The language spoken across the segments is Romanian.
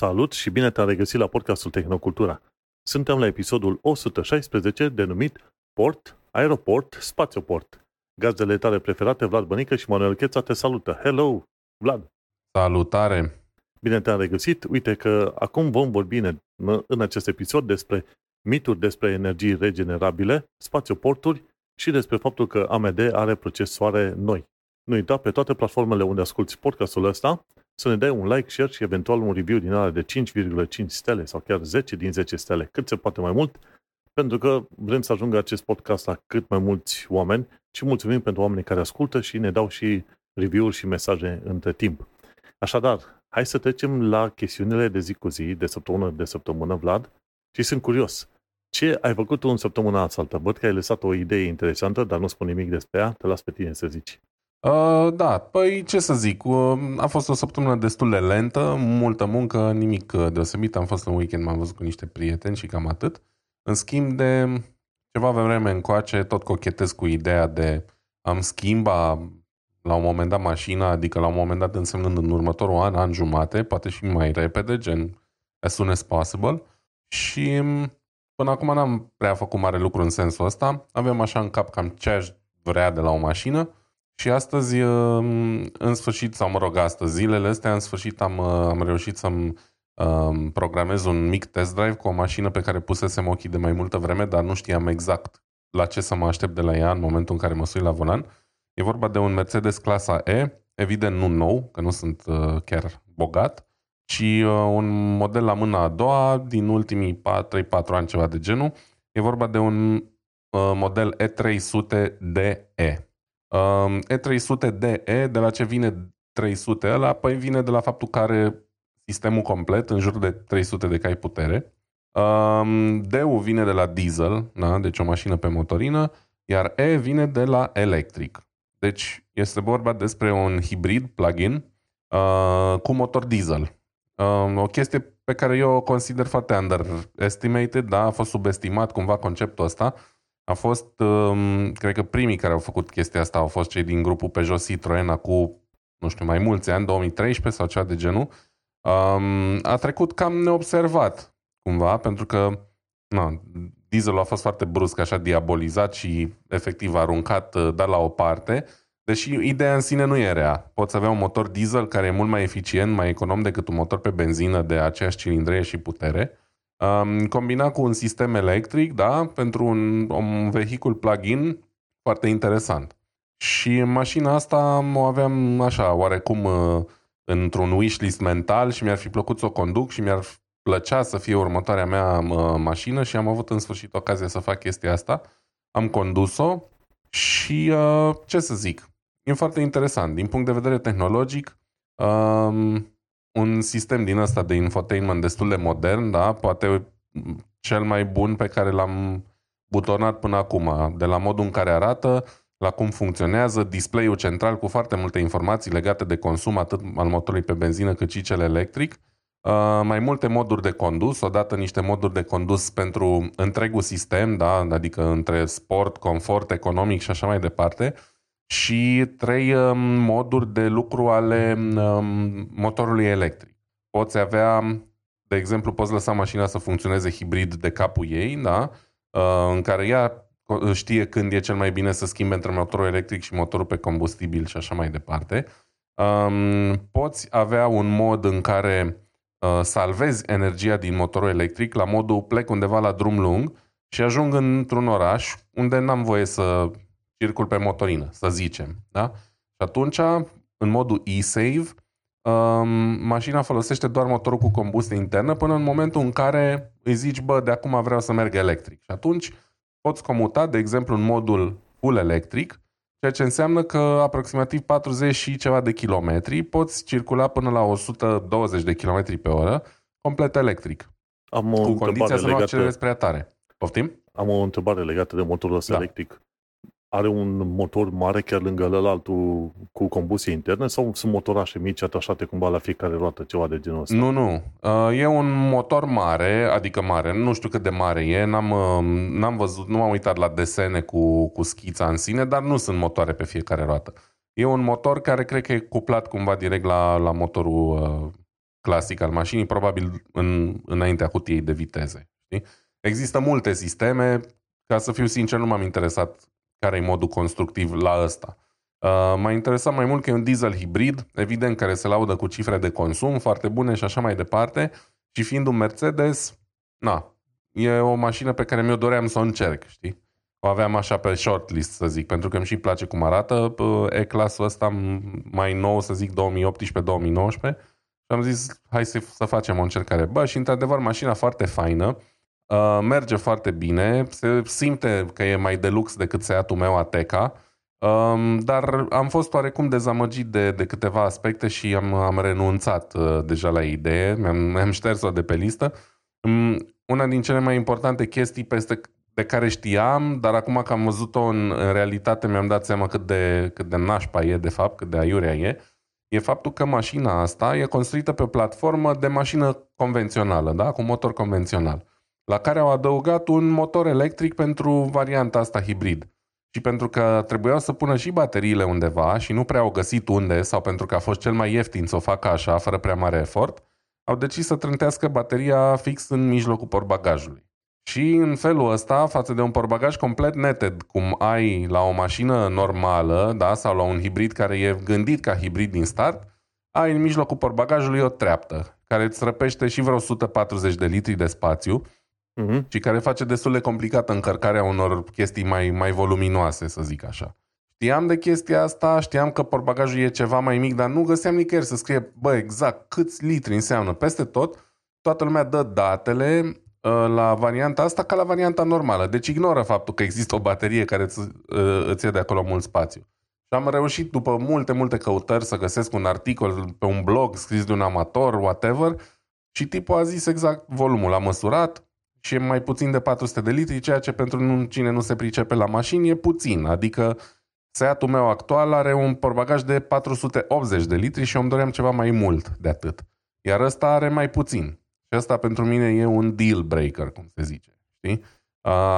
Salut și bine te-am regăsit la podcastul Tehnocultura. Suntem la episodul 116 denumit Port, Aeroport, Spațioport. Gazdele tale preferate, Vlad Bănică și Manuel Cheța te salută. Hello, Vlad! Salutare! Bine te-am regăsit. Uite că acum vom vorbi în, în acest episod despre mituri despre energii regenerabile, spațioporturi și despre faptul că AMD are procesoare noi. Nu uita pe toate platformele unde asculti podcastul ăsta să ne dai un like, share și eventual un review din ala de 5,5 stele sau chiar 10 din 10 stele, cât se poate mai mult, pentru că vrem să ajungă acest podcast la cât mai mulți oameni și mulțumim pentru oamenii care ascultă și ne dau și review-uri și mesaje între timp. Așadar, hai să trecem la chestiunile de zi cu zi, de săptămână de săptămână, Vlad, și sunt curios. Ce ai făcut tu în săptămâna asta? Văd că ai lăsat o idee interesantă, dar nu spun nimic despre ea. Te las pe tine să zici. Uh, da, păi ce să zic, uh, a fost o săptămână destul de lentă, multă muncă, nimic uh, deosebit. Am fost în weekend, m-am văzut cu niște prieteni și cam atât. În schimb de ceva vreme încoace, tot cochetez cu ideea de am schimba la un moment dat mașina, adică la un moment dat însemnând în următorul an, an jumate, poate și mai repede, gen as soon as possible. Și până acum n-am prea făcut mare lucru în sensul ăsta. Avem așa în cap cam ce aș vrea de la o mașină și astăzi, în sfârșit, sau mă rog, astăzi, zilele astea, în sfârșit am, am reușit să-mi um, programez un mic test drive cu o mașină pe care pusesem ochii de mai multă vreme, dar nu știam exact la ce să mă aștept de la ea în momentul în care mă sui la volan. E vorba de un Mercedes clasa E, evident nu nou, că nu sunt uh, chiar bogat, ci uh, un model la mâna a doua din ultimii 3-4 ani, ceva de genul. E vorba de un uh, model E300DE. Um, E300DE, de la ce vine 300 ăla? Păi vine de la faptul că are sistemul complet, în jur de 300 de cai putere. Um, D-ul vine de la diesel, da? deci o mașină pe motorină, iar E vine de la electric. Deci este vorba despre un hibrid plug-in uh, cu motor diesel. Uh, o chestie pe care eu o consider foarte underestimated, da? a fost subestimat cumva conceptul ăsta. A fost, um, cred că primii care au făcut chestia asta au fost cei din grupul Peugeot Citroen cu, nu știu, mai mulți ani, 2013 sau ceva de genul. Um, a trecut cam neobservat, cumva, pentru că na, dieselul a fost foarte brusc, așa diabolizat și efectiv aruncat, uh, dat la o parte, deși ideea în sine nu e rea. Poți avea un motor diesel care e mult mai eficient, mai econom decât un motor pe benzină de aceeași cilindrie și putere, um, combinat cu un sistem electric, da, pentru un, un vehicul plug-in foarte interesant. Și mașina asta o aveam așa, oarecum uh, într-un wishlist mental și mi-ar fi plăcut să o conduc și mi-ar plăcea să fie următoarea mea mașină și am avut în sfârșit ocazia să fac chestia asta. Am condus-o și uh, ce să zic, e foarte interesant. Din punct de vedere tehnologic, um, un sistem din ăsta de infotainment destul de modern, da, poate cel mai bun pe care l-am butonat până acum, de la modul în care arată, la cum funcționează, display-ul central cu foarte multe informații legate de consum atât al motorului pe benzină cât și cel electric, Uh, mai multe moduri de condus, odată niște moduri de condus pentru întregul sistem, da? adică între sport, confort, economic și așa mai departe, și trei um, moduri de lucru ale um, motorului electric. Poți avea, de exemplu, poți lăsa mașina să funcționeze hibrid de capul ei, da? Uh, în care ea știe când e cel mai bine să schimbe între motorul electric și motorul pe combustibil și așa mai departe. Um, poți avea un mod în care uh, salvezi energia din motorul electric la modul plec undeva la drum lung și ajung într-un oraș unde n-am voie să circul pe motorină, să zicem. Da? Și atunci, în modul e-save, um, mașina folosește doar motorul cu combustie internă până în momentul în care îi zici, bă, de acum vreau să merg electric. Și atunci poți comuta, de exemplu, în modul full electric, ceea ce înseamnă că aproximativ 40 și ceva de kilometri poți circula până la 120 de kilometri pe oră, complet electric. Am o cu condiția să nu accelerezi prea tare. Poftim? Am o întrebare legată de motorul ăsta da. electric are un motor mare chiar lângă altul cu combustie internă sau sunt motorașe mici atașate cumva la fiecare roată, ceva de genul ăsta? Nu, nu. Uh, e un motor mare, adică mare, nu știu cât de mare e, n-am, uh, n-am văzut, nu m-am uitat la desene cu, cu schița în sine, dar nu sunt motoare pe fiecare roată. E un motor care cred că e cuplat cumva direct la, la motorul uh, clasic al mașinii, probabil în, înaintea cutiei de viteze. Știi? Există multe sisteme, ca să fiu sincer, nu m-am interesat care e modul constructiv la ăsta. Uh, m-a interesat mai mult că e un diesel hibrid, evident, care se laudă cu cifre de consum foarte bune și așa mai departe. Și fiind un Mercedes, na, e o mașină pe care mi-o doream să o încerc, știi? O aveam așa pe shortlist, să zic, pentru că îmi și place cum arată E-clasul ăsta mai nou, să zic, 2018-2019. Și am zis, hai să, să facem o încercare. Bă, și într-adevăr, mașina foarte faină, uh, merge foarte bine, se simte că e mai deluxe decât Seatul meu Ateca, um, dar am fost oarecum dezamăgit de, de câteva aspecte și am, am renunțat uh, deja la idee, mi-am, mi-am șters-o de pe listă. Um, una din cele mai importante chestii peste de care știam, dar acum că am văzut-o în, în realitate mi-am dat seama cât de, cât de nașpa e, de fapt, cât de aiurea e, e faptul că mașina asta e construită pe o platformă de mașină convențională, da? cu motor convențional, la care au adăugat un motor electric pentru varianta asta hibrid. Și pentru că trebuiau să pună și bateriile undeva și nu prea au găsit unde, sau pentru că a fost cel mai ieftin să o facă așa, fără prea mare efort, au decis să trântească bateria fix în mijlocul portbagajului. Și în felul ăsta, față de un portbagaj complet neted, cum ai la o mașină normală, da, sau la un hibrid care e gândit ca hibrid din start, ai în mijlocul portbagajului o treaptă, care îți răpește și vreo 140 de litri de spațiu uh-huh. și care face destul de complicată încărcarea unor chestii mai, mai voluminoase, să zic așa. Știam de chestia asta, știam că portbagajul e ceva mai mic, dar nu găseam nicăieri să scrie, bă, exact câți litri înseamnă. Peste tot, toată lumea dă datele Uh, la varianta asta ca la varianta normală. Deci ignoră faptul că există o baterie care îți, uh, îți ia de acolo mult spațiu. Și am reușit după multe, multe căutări să găsesc un articol pe un blog scris de un amator, whatever, și tipul a zis exact volumul. A măsurat și e mai puțin de 400 de litri, ceea ce pentru cine nu se pricepe la mașini e puțin. Adică Seatul meu actual are un portbagaj de 480 de litri și eu îmi doream ceva mai mult de atât. Iar ăsta are mai puțin. Și asta pentru mine e un deal breaker, cum se zice. Știi?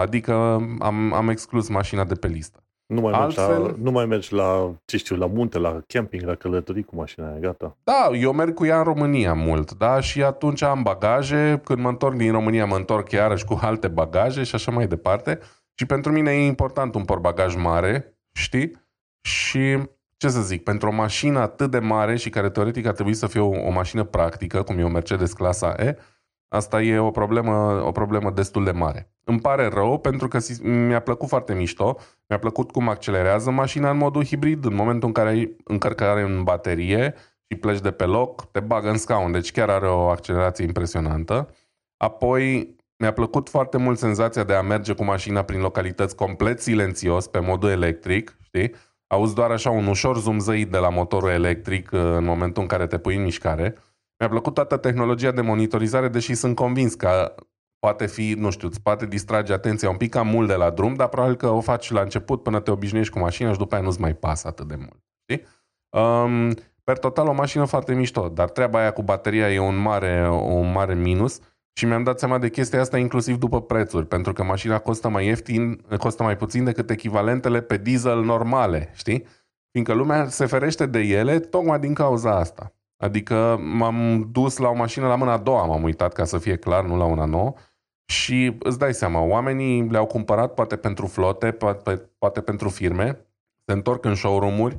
Adică am, am exclus mașina de pe listă. Nu mai, Altfel, mergi la, nu mai mergi la, ce știu, la munte, la camping, la călătorii cu mașina aia, gata. Da, eu merg cu ea în România mult, da, și atunci am bagaje, când mă întorc din România mă întorc iarăși cu alte bagaje și așa mai departe. Și pentru mine e important un portbagaj mare, știi? Și ce să zic, pentru o mașină atât de mare și care teoretic ar trebui să fie o, o mașină practică, cum e o Mercedes clasa E, asta e o problemă, o problemă destul de mare. Îmi pare rău pentru că mi-a plăcut foarte mișto, mi-a plăcut cum accelerează mașina în modul hibrid, în momentul în care ai încărcare în baterie și pleci de pe loc, te bagă în scaun, deci chiar are o accelerație impresionantă. Apoi mi-a plăcut foarte mult senzația de a merge cu mașina prin localități complet silențios, pe modul electric, știi? auzi doar așa un ușor zumzăit de la motorul electric uh, în momentul în care te pui în mișcare. Mi-a plăcut toată tehnologia de monitorizare, deși sunt convins că poate fi, nu știu, îți poate distrage atenția un pic cam mult de la drum, dar probabil că o faci la început până te obișnuiești cu mașina și după aia nu-ți mai pasă atât de mult. Știi? Um, per total o mașină foarte mișto, dar treaba aia cu bateria e un mare, un mare minus. Și mi-am dat seama de chestia asta inclusiv după prețuri, pentru că mașina costă mai ieftin, costă mai puțin decât echivalentele pe diesel normale, știi? Fiindcă lumea se ferește de ele tocmai din cauza asta. Adică m-am dus la o mașină la mâna a doua, m-am uitat ca să fie clar, nu la una nouă. Și îți dai seama, oamenii le-au cumpărat poate pentru flote, poate, poate pentru firme, se întorc în showroom-uri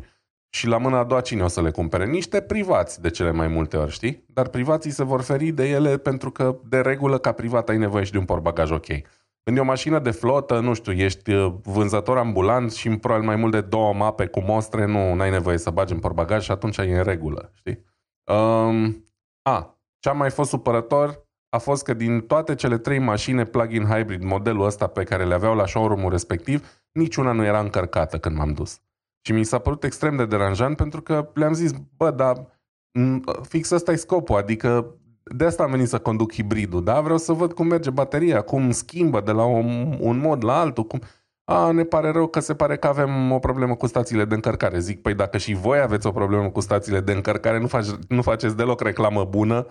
și la mâna a doua cine o să le cumpere? Niște privați de cele mai multe ori, știi? Dar privații se vor feri de ele pentru că de regulă ca privat ai nevoie și de un portbagaj ok. Când e o mașină de flotă, nu știu, ești uh, vânzător ambulant și probabil mai mult de două mape cu mostre, nu ai nevoie să bagi în portbagaj și atunci e în regulă, știi? Um, a, ce a mai fost supărător a fost că din toate cele trei mașini plug-in hybrid, modelul ăsta pe care le aveau la showroom-ul respectiv, niciuna nu era încărcată când m-am dus. Și mi s-a părut extrem de deranjant pentru că le-am zis, bă, dar fix ăsta e scopul, adică de asta am venit să conduc hibridul, da? Vreau să văd cum merge bateria, cum schimbă de la un, un mod la altul, cum... A, ne pare rău că se pare că avem o problemă cu stațiile de încărcare. Zic, păi dacă și voi aveți o problemă cu stațiile de încărcare, nu, faci, nu faceți deloc reclamă bună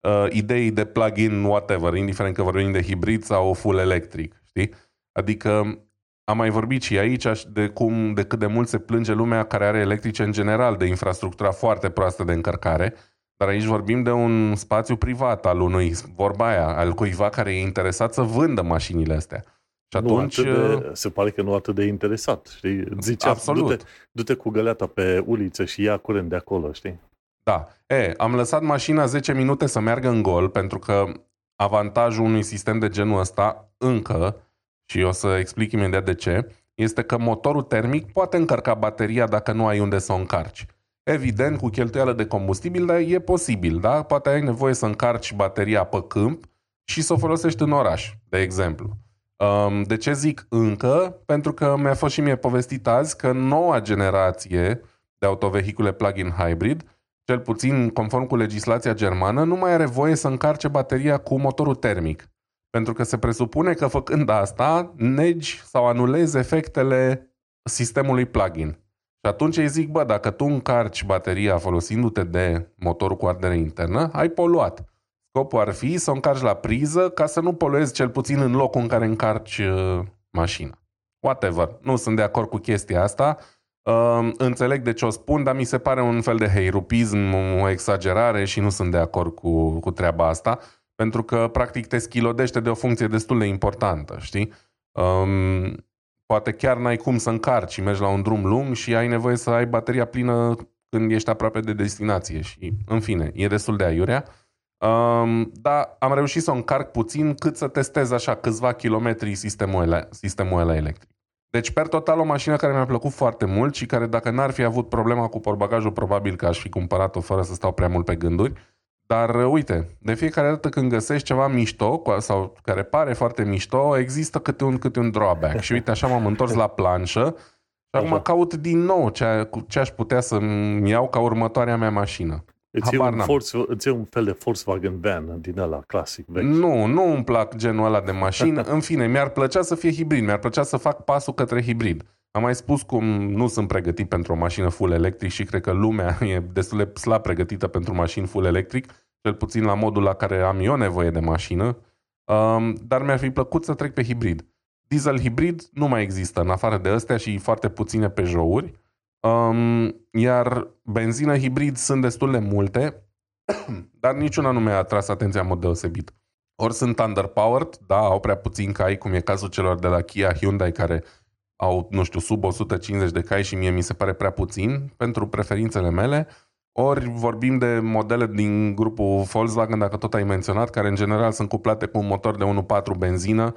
uh, idei de plug-in whatever, indiferent că vorbim de hibrid sau full electric, știi? Adică am mai vorbit și aici de cum, de cât de mult se plânge lumea care are electrice în general de infrastructura foarte proastă de încărcare. Dar aici vorbim de un spațiu privat al unui, vorba aia, al cuiva care e interesat să vândă mașinile astea. Și atunci... Nu de, uh, se pare că nu atât de interesat, știi? Zicea, Absolut. Du-te, du-te cu găleata pe uliță și ia curent de acolo, știi? Da. E, am lăsat mașina 10 minute să meargă în gol, pentru că avantajul unui sistem de genul ăsta încă, și o să explic imediat de ce, este că motorul termic poate încărca bateria dacă nu ai unde să o încarci. Evident, cu cheltuială de combustibil, dar e posibil, da? Poate ai nevoie să încarci bateria pe câmp și să o folosești în oraș, de exemplu. Um, de ce zic încă? Pentru că mi-a fost și mie povestit azi că noua generație de autovehicule plug-in hybrid, cel puțin conform cu legislația germană, nu mai are voie să încarce bateria cu motorul termic. Pentru că se presupune că făcând asta, negi sau anulezi efectele sistemului plug-in. Și atunci îi zic, bă, dacă tu încarci bateria folosindu-te de motorul cu ardere internă, ai poluat. Scopul ar fi să o încarci la priză ca să nu poluezi cel puțin în locul în care încarci uh, mașina. Whatever. Nu sunt de acord cu chestia asta. Uh, înțeleg de ce o spun, dar mi se pare un fel de heirupism, o exagerare și nu sunt de acord cu, cu treaba asta, pentru că practic te schilodește de o funcție destul de importantă, știi? Um, poate chiar n-ai cum să încarci, mergi la un drum lung și ai nevoie să ai bateria plină când ești aproape de destinație și, în fine, e destul de aiurea. Um, dar am reușit să o încarc puțin cât să testez așa câțiva kilometri sistemul ăla, sistemul ăla electric. Deci, per total, o mașină care mi-a plăcut foarte mult și care, dacă n-ar fi avut problema cu porbagajul, probabil că aș fi cumpărat-o fără să stau prea mult pe gânduri. Dar uh, uite, de fiecare dată când găsești ceva mișto sau care pare foarte mișto, există câte un, câte un drawback. Și uite, așa m-am întors la planșă și acum caut din nou ce, ce aș putea să-mi iau ca următoarea mea mașină. Îți e, un Force, îți e un fel de Volkswagen van din ăla clasic vechi. Nu, nu îmi plac genul ăla de mașină. În fine, mi-ar plăcea să fie hibrid, mi-ar plăcea să fac pasul către hibrid. Am mai spus cum nu sunt pregătit pentru o mașină full electric și cred că lumea e destul de slab pregătită pentru mașini full electric, cel puțin la modul la care am eu nevoie de mașină, um, dar mi-ar fi plăcut să trec pe hibrid. Diesel hibrid nu mai există, în afară de astea și foarte puține Peugeot-uri. Um, iar benzină hibrid sunt destul de multe, dar niciuna nu mi-a atras atenția în mod deosebit. Ori sunt underpowered, da, au prea puțin cai, cum e cazul celor de la Kia Hyundai, care au, nu știu, sub 150 de cai și mie mi se pare prea puțin pentru preferințele mele. Ori vorbim de modele din grupul Volkswagen, dacă tot ai menționat, care în general sunt cuplate cu un motor de 1.4 benzină,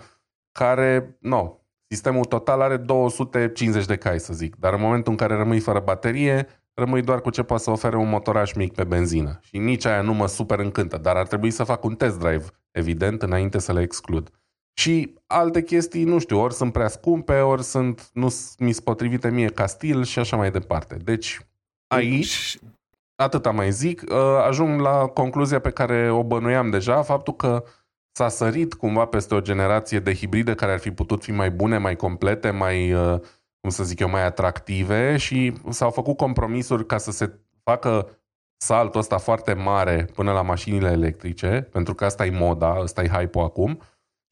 care, nu, Sistemul total are 250 de cai, să zic, dar în momentul în care rămâi fără baterie, rămâi doar cu ce poate să ofere un motoraș mic pe benzină. Și nici aia nu mă super încântă, dar ar trebui să fac un test drive, evident, înainte să le exclud. Și alte chestii, nu știu, ori sunt prea scumpe, ori sunt, nu mi potrivite mie ca stil și așa mai departe. Deci, aici, atâta mai zic, uh, ajung la concluzia pe care o bănuiam deja, faptul că s-a sărit cumva peste o generație de hibride care ar fi putut fi mai bune, mai complete, mai, uh, cum să zic eu, mai atractive și s-au făcut compromisuri ca să se facă saltul ăsta foarte mare până la mașinile electrice, pentru că asta e moda, asta e hype acum.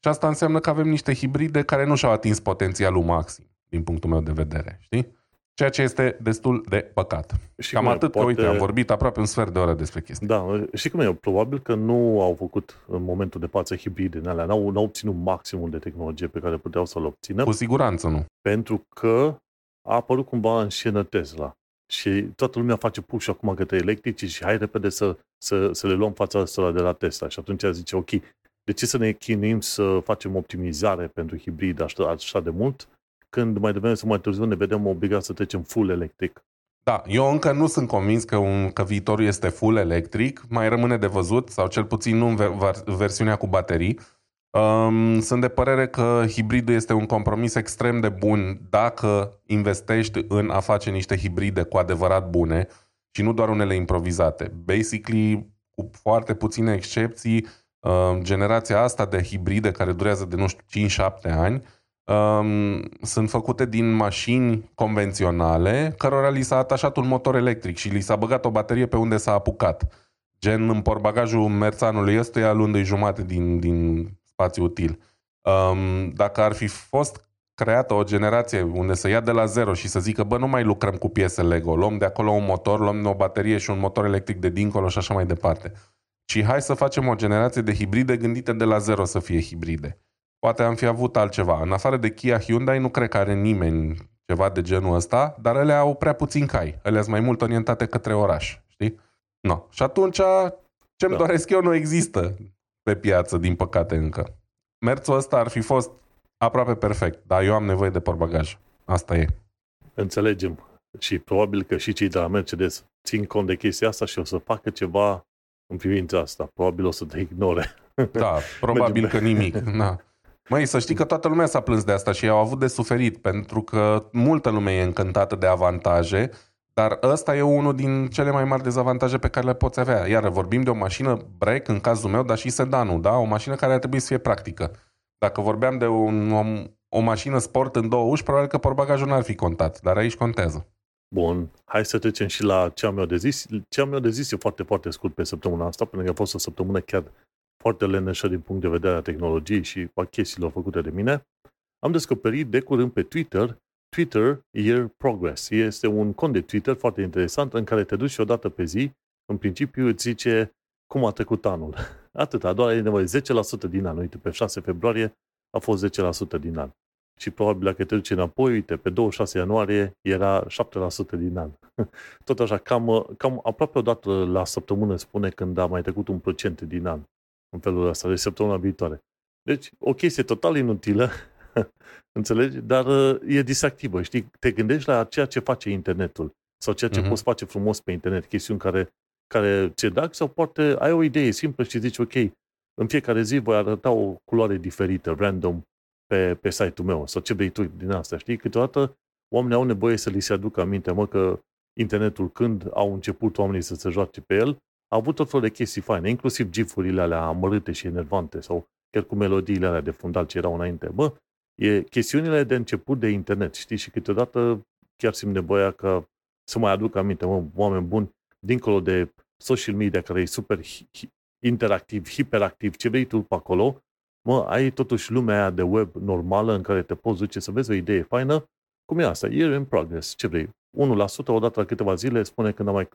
Și asta înseamnă că avem niște hibride care nu și-au atins potențialul maxim, din punctul meu de vedere, știi? Ceea ce este destul de păcat. Și Cam atât, poate... că uite, am vorbit aproape un sfert de oră despre chestia. Da, și cum e, probabil că nu au făcut în momentul de față hibride în alea, n-au, n-au obținut maximul de tehnologie pe care puteau să-l obțină. Cu siguranță nu. Pentru că a apărut cumva în scenă Tesla. Și toată lumea face push acum către electrici și hai repede să, să, să le luăm fața asta de la Tesla. Și atunci zice, ok, de ce să ne chinuim să facem optimizare pentru hibrid așa, așa de mult când mai devreme sau mai târziu ne vedem obligați să trecem full electric. Da, eu încă nu sunt convins că, un, că viitorul este full electric, mai rămâne de văzut, sau cel puțin nu în versiunea cu baterii. Um, sunt de părere că hibridul este un compromis extrem de bun dacă investești în a face niște hibride cu adevărat bune și nu doar unele improvizate. Basically, cu foarte puține excepții, uh, generația asta de hibride care durează de, nu știu, 5-7 ani, um, sunt făcute din mașini convenționale cărora li s-a atașat un motor electric și li s-a băgat o baterie pe unde s-a apucat. Gen în porbagajul merțanului ăstuia luându-i jumate din, din spațiu util. Um, dacă ar fi fost creată o generație unde să ia de la zero și să zică, bă, nu mai lucrăm cu piese Lego, luăm de acolo un motor, luăm o baterie și un motor electric de dincolo și așa mai departe. Ci hai să facem o generație de hibride gândite de la zero să fie hibride. Poate am fi avut altceva. În afară de Kia Hyundai, nu cred că are nimeni ceva de genul ăsta, dar ele au prea puțin cai. Ele sunt mai mult orientate către oraș, știi? No. Și atunci, ce-mi da. doresc eu nu există pe piață, din păcate, încă. Merțul ăsta ar fi fost aproape perfect, dar eu am nevoie de portbagaj. Asta e. Înțelegem. Și probabil că și cei de la Mercedes țin cont de chestia asta și o să facă ceva în privința asta. Probabil o să te ignore. Da, probabil că nimic. Da. Măi, să știi că toată lumea s-a plâns de asta și au avut de suferit, pentru că multă lume e încântată de avantaje, dar ăsta e unul din cele mai mari dezavantaje pe care le poți avea. Iar vorbim de o mașină break, în cazul meu, dar și sedanul, da? O mașină care ar trebui să fie practică. Dacă vorbeam de un, o, o mașină sport în două uși, probabil că portbagajul n-ar fi contat, dar aici contează. Bun, hai să trecem și la ce am eu de zis. Ce am eu de zis e foarte, foarte scurt pe săptămâna asta, pentru că a fost o săptămână chiar foarte leneșă din punct de vedere a tehnologiei și a chestiilor făcute de mine. Am descoperit de curând pe Twitter Twitter Year Progress. Este un cont de Twitter foarte interesant în care te duci o dată pe zi, în principiu îți zice cum a trecut anul. Atâta, doar e nevoie 10% din an. Uite, pe 6 februarie a fost 10% din an. Și probabil dacă te duci înapoi, uite, pe 26 ianuarie era 7% din an. Tot așa, cam, cam aproape o dată la săptămână spune când a mai trecut un procent din an. În felul ăsta, de săptămâna viitoare. Deci, o chestie total inutilă, înțelegi? Dar uh, e distractivă, știi? Te gândești la ceea ce face internetul sau ceea ce uh-huh. poți face frumos pe internet, chestiuni care, care ce dac sau poate ai o idee simplă și zici, ok, în fiecare zi voi arăta o culoare diferită, random, pe, pe site-ul meu sau ce vrei tu din asta, știi? Câteodată oamenii au nevoie să li se aducă aminte, mă, că internetul când au început oamenii să se joace pe el, a avut tot felul de chestii faine, inclusiv gifurile alea amărâte și enervante sau chiar cu melodiile alea de fundal ce erau înainte. Bă, e chestiunile de început de internet, știi? Și câteodată chiar simt nevoia că să mai aduc aminte, mă, oameni buni, dincolo de social media care e super interactiv, hiperactiv, ce vrei tu pe acolo, mă, ai totuși lumea aia de web normală în care te poți duce să vezi o idee faină, cum e asta? Year in progress, ce vrei? 1% odată la câteva zile spune când a mai,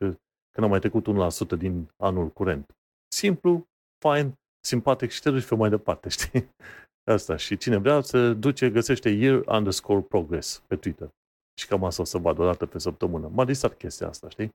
când a mai trecut 1% din anul curent. Simplu, fain, simpatic și te duci pe mai departe, știi? Asta. Și cine vrea să duce, găsește year underscore progress pe Twitter. Și cam asta o să vadă o dată pe săptămână. M-a distrat chestia asta, știi?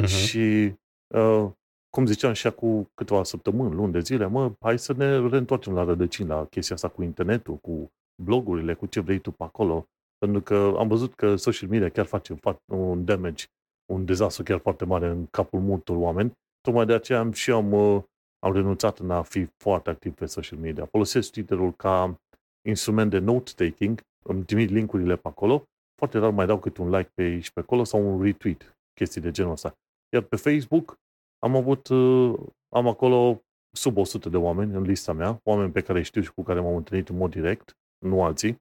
Uh-huh. Și uh, cum ziceam și acum câteva săptămâni, luni de zile, mă, hai să ne reîntoarcem la rădăcini, la chestia asta cu internetul, cu blogurile, cu ce vrei tu pe acolo. Pentru că am văzut că social media chiar face un damage, un dezastru chiar foarte mare în capul multor oameni. Tocmai de aceea am și am, uh, am renunțat în a fi foarte activ pe social media. Folosesc Twitter-ul ca instrument de note-taking, îmi trimit linkurile pe acolo, foarte rar mai dau câte un like pe aici pe acolo sau un retweet, chestii de genul ăsta. Iar pe Facebook am avut, uh, am acolo sub 100 de oameni în lista mea, oameni pe care știu și cu care m-am întâlnit în mod direct, nu alții,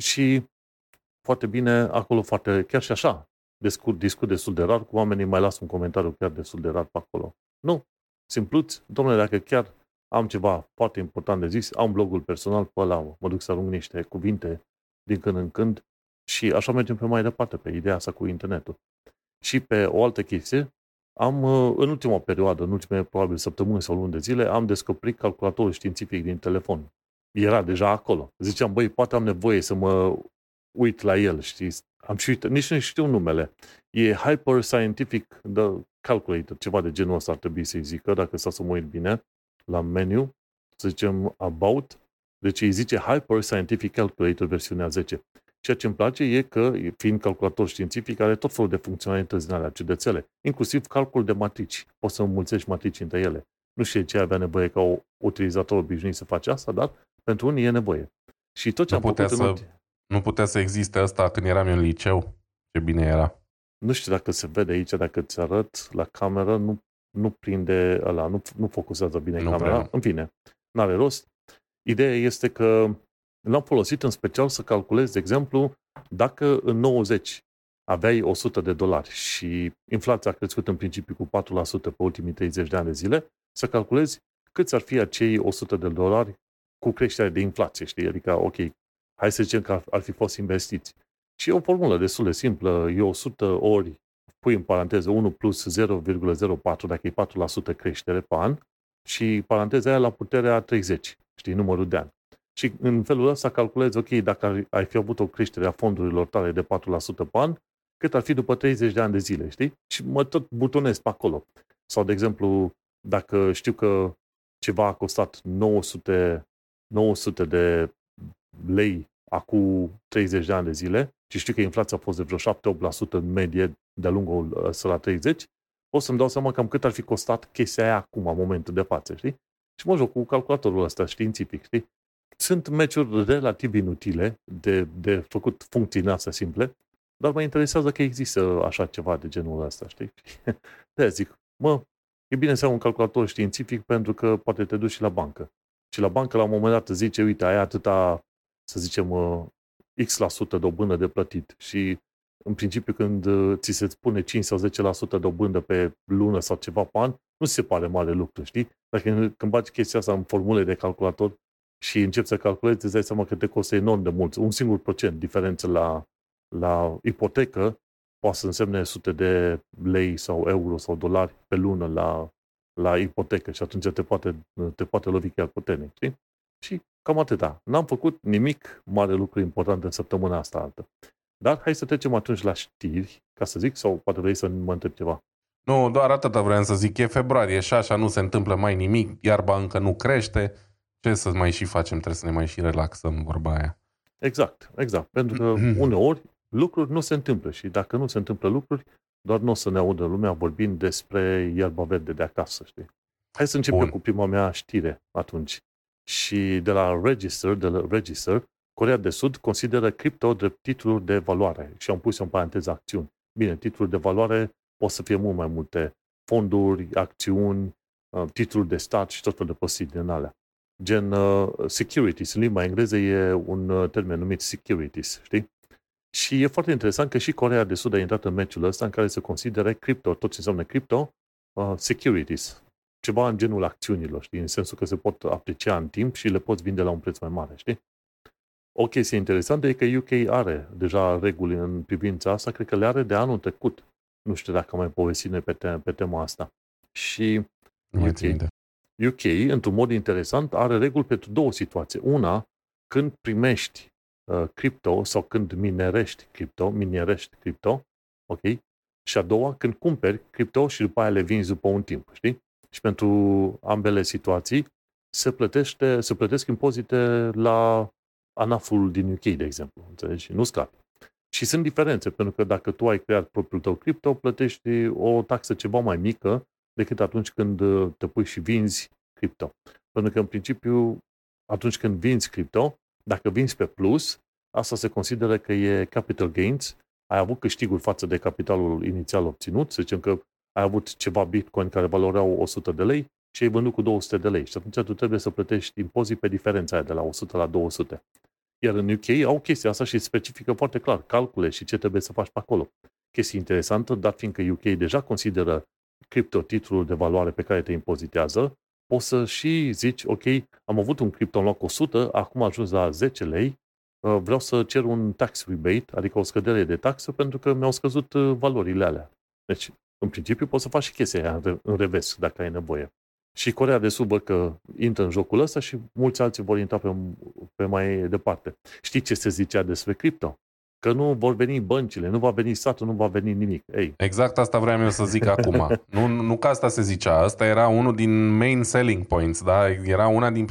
și foarte bine acolo, foarte, chiar și așa, discut, discut destul de rar cu oamenii, mai las un comentariu chiar destul de rar pe acolo. Nu, simpluț, domnule, dacă chiar am ceva foarte important de zis, am blogul personal pe ăla, mă duc să arunc niște cuvinte din când în când și așa mergem pe mai departe, pe ideea asta cu internetul. Și pe o altă chestie, am, uh, în ultima perioadă, în ultimele probabil săptămâni sau luni de zile, am descoperit calculatorul științific din telefon. Era deja acolo. Ziceam, băi, poate am nevoie să mă uit la el, știți? Am și uitat, nici nu știu numele. E Hyper Scientific the Calculator, ceva de genul ăsta ar trebui să-i zică, dacă s-a să mă uit bine, la meniu, să zicem About, deci îi zice Hyper Scientific Calculator versiunea 10. Ceea ce îmi place e că, fiind calculator științific, are tot felul de funcționalități din alea ciudățele, inclusiv calcul de matrici. Poți să înmulțești matrici între ele. Nu știu ce avea nevoie ca o utilizator obișnuit să face asta, dar pentru unii e nevoie. Și tot ce nu am putea să, în... Nu putea să existe asta când eram în liceu. Ce bine era. Nu știu dacă se vede aici, dacă ți arăt la cameră, nu, nu prinde ăla, nu, nu focusează bine nu camera. Prea. În fine, n-are rost. Ideea este că L-am folosit în special să calculez, de exemplu, dacă în 90 aveai 100 de dolari și inflația a crescut în principiu cu 4% pe ultimii 30 de ani de zile, să calculezi câți ar fi acei 100 de dolari cu creșterea de inflație, știi? Adică, ok, Hai să zicem că ar, ar fi fost investiți. Și e o formulă destul de simplă, e 100 ori, pui în paranteză 1 plus 0,04, dacă e 4% creștere pe an, și paranteza aia la puterea 30, știi, numărul de ani. Și în felul ăsta calculezi, ok, dacă ai fi avut o creștere a fondurilor tale de 4% pe an, cât ar fi după 30 de ani de zile, știi? Și mă tot butonez pe acolo. Sau, de exemplu, dacă știu că ceva a costat 900, 900 de lei acum 30 de ani de zile și știu că inflația a fost de vreo 7-8% în medie de-a lungul ăsta la 30, o să-mi dau seama cam cât ar fi costat chestia aia acum, în momentul de față, știi? Și mă joc cu calculatorul ăsta științific, știi? Sunt meciuri relativ inutile de, de făcut funcții astea simple, dar mă interesează că există așa ceva de genul ăsta, știi? de zic, mă, e bine să ai un calculator științific pentru că poate te duci și la bancă. Și la bancă la un moment dat zice, uite, ai atâta, să zicem, uh, X% la sută dobândă de plătit și în principiu când uh, ți se spune 5 sau 10% dobândă pe lună sau ceva pe an, nu se pare mare lucru, știi? Dacă când bagi chestia asta în formule de calculator și începi să calculezi, îți dai seama că te costă enorm de mult. Un singur procent diferență la, la ipotecă poate să însemne sute de lei sau euro sau dolari pe lună la, la ipotecă și atunci te poate, te poate lovi chiar puternic, știi? Și cam atâta. N-am făcut nimic mare lucru important în săptămâna asta altă. Dar hai să trecem atunci la știri, ca să zic, sau poate vrei să mă întreb ceva. Nu, doar atâta vreau să zic. E februarie și așa nu se întâmplă mai nimic, iarba încă nu crește. Ce să mai și facem? Trebuie să ne mai și relaxăm, vorba aia. Exact, exact. Pentru că uneori lucruri nu se întâmplă și dacă nu se întâmplă lucruri, doar nu o să ne audă lumea vorbind despre iarba verde de acasă, știi? Hai să începem Bun. cu prima mea știre atunci. Și de la Register, de la Register, Corea de Sud consideră cripto drept titluri de valoare și am pus în paranteză acțiuni. Bine, titluri de valoare pot să fie mult mai multe fonduri, acțiuni, uh, titluri de stat și tot felul de posibile în alea. Gen uh, securities, în limba engleză e un uh, termen numit securities, știi? Și e foarte interesant că și Corea de Sud a intrat în meciul ăsta în care se consideră cripto, tot ce înseamnă cripto, uh, securities. Ceva în genul acțiunilor, știi? În sensul că se pot aprecia în timp și le poți vinde la un preț mai mare, știi? O chestie interesantă e că UK are deja reguli în privința asta, cred că le are de anul trecut. Nu știu dacă mai povestit noi pe, te- pe tema asta. Și UK, UK, într-un mod interesant, are reguli pentru două situații. Una, când primești uh, cripto sau când minerești cripto, minerești cripto, ok? Și a doua, când cumperi cripto și după aia le vinzi după un timp, știi? Și pentru ambele situații se, plătește, se plătesc impozite la ANAF-ul din UK, de exemplu, înțelegi? Nu scapi. Și sunt diferențe, pentru că dacă tu ai creat propriul tău cripto, plătești o taxă ceva mai mică decât atunci când uh, te pui și vinzi cripto. Pentru că, în principiu, atunci când vinzi cripto, dacă vinzi pe plus, asta se consideră că e capital gains, ai avut câștiguri față de capitalul inițial obținut, să zicem că ai avut ceva bitcoin care valoreau 100 de lei și ai vândut cu 200 de lei și atunci tu trebuie să plătești impozit pe diferența aia de la 100 la 200. Iar în UK au chestia asta și specifică foarte clar calcule și ce trebuie să faci pe acolo. Chestie interesantă, dar fiindcă UK deja consideră cripto titlul de valoare pe care te impozitează, poți să și zici, ok, am avut un cripto în loc 100, acum a ajuns la 10 lei, uh, vreau să cer un tax rebate, adică o scădere de taxă, pentru că mi-au scăzut uh, valorile alea. Deci, în principiu, poți să faci și chestia aia în revers, dacă ai nevoie. Și Corea de Sud, că intră în jocul ăsta și mulți alții vor intra pe, pe mai departe. Știi ce se zicea despre cripto? Că nu vor veni băncile, nu va veni statul, nu va veni nimic. Ei. Exact asta vreau eu să zic acum. Nu, nu că asta se zicea, asta era unul din main selling points, da? Era una din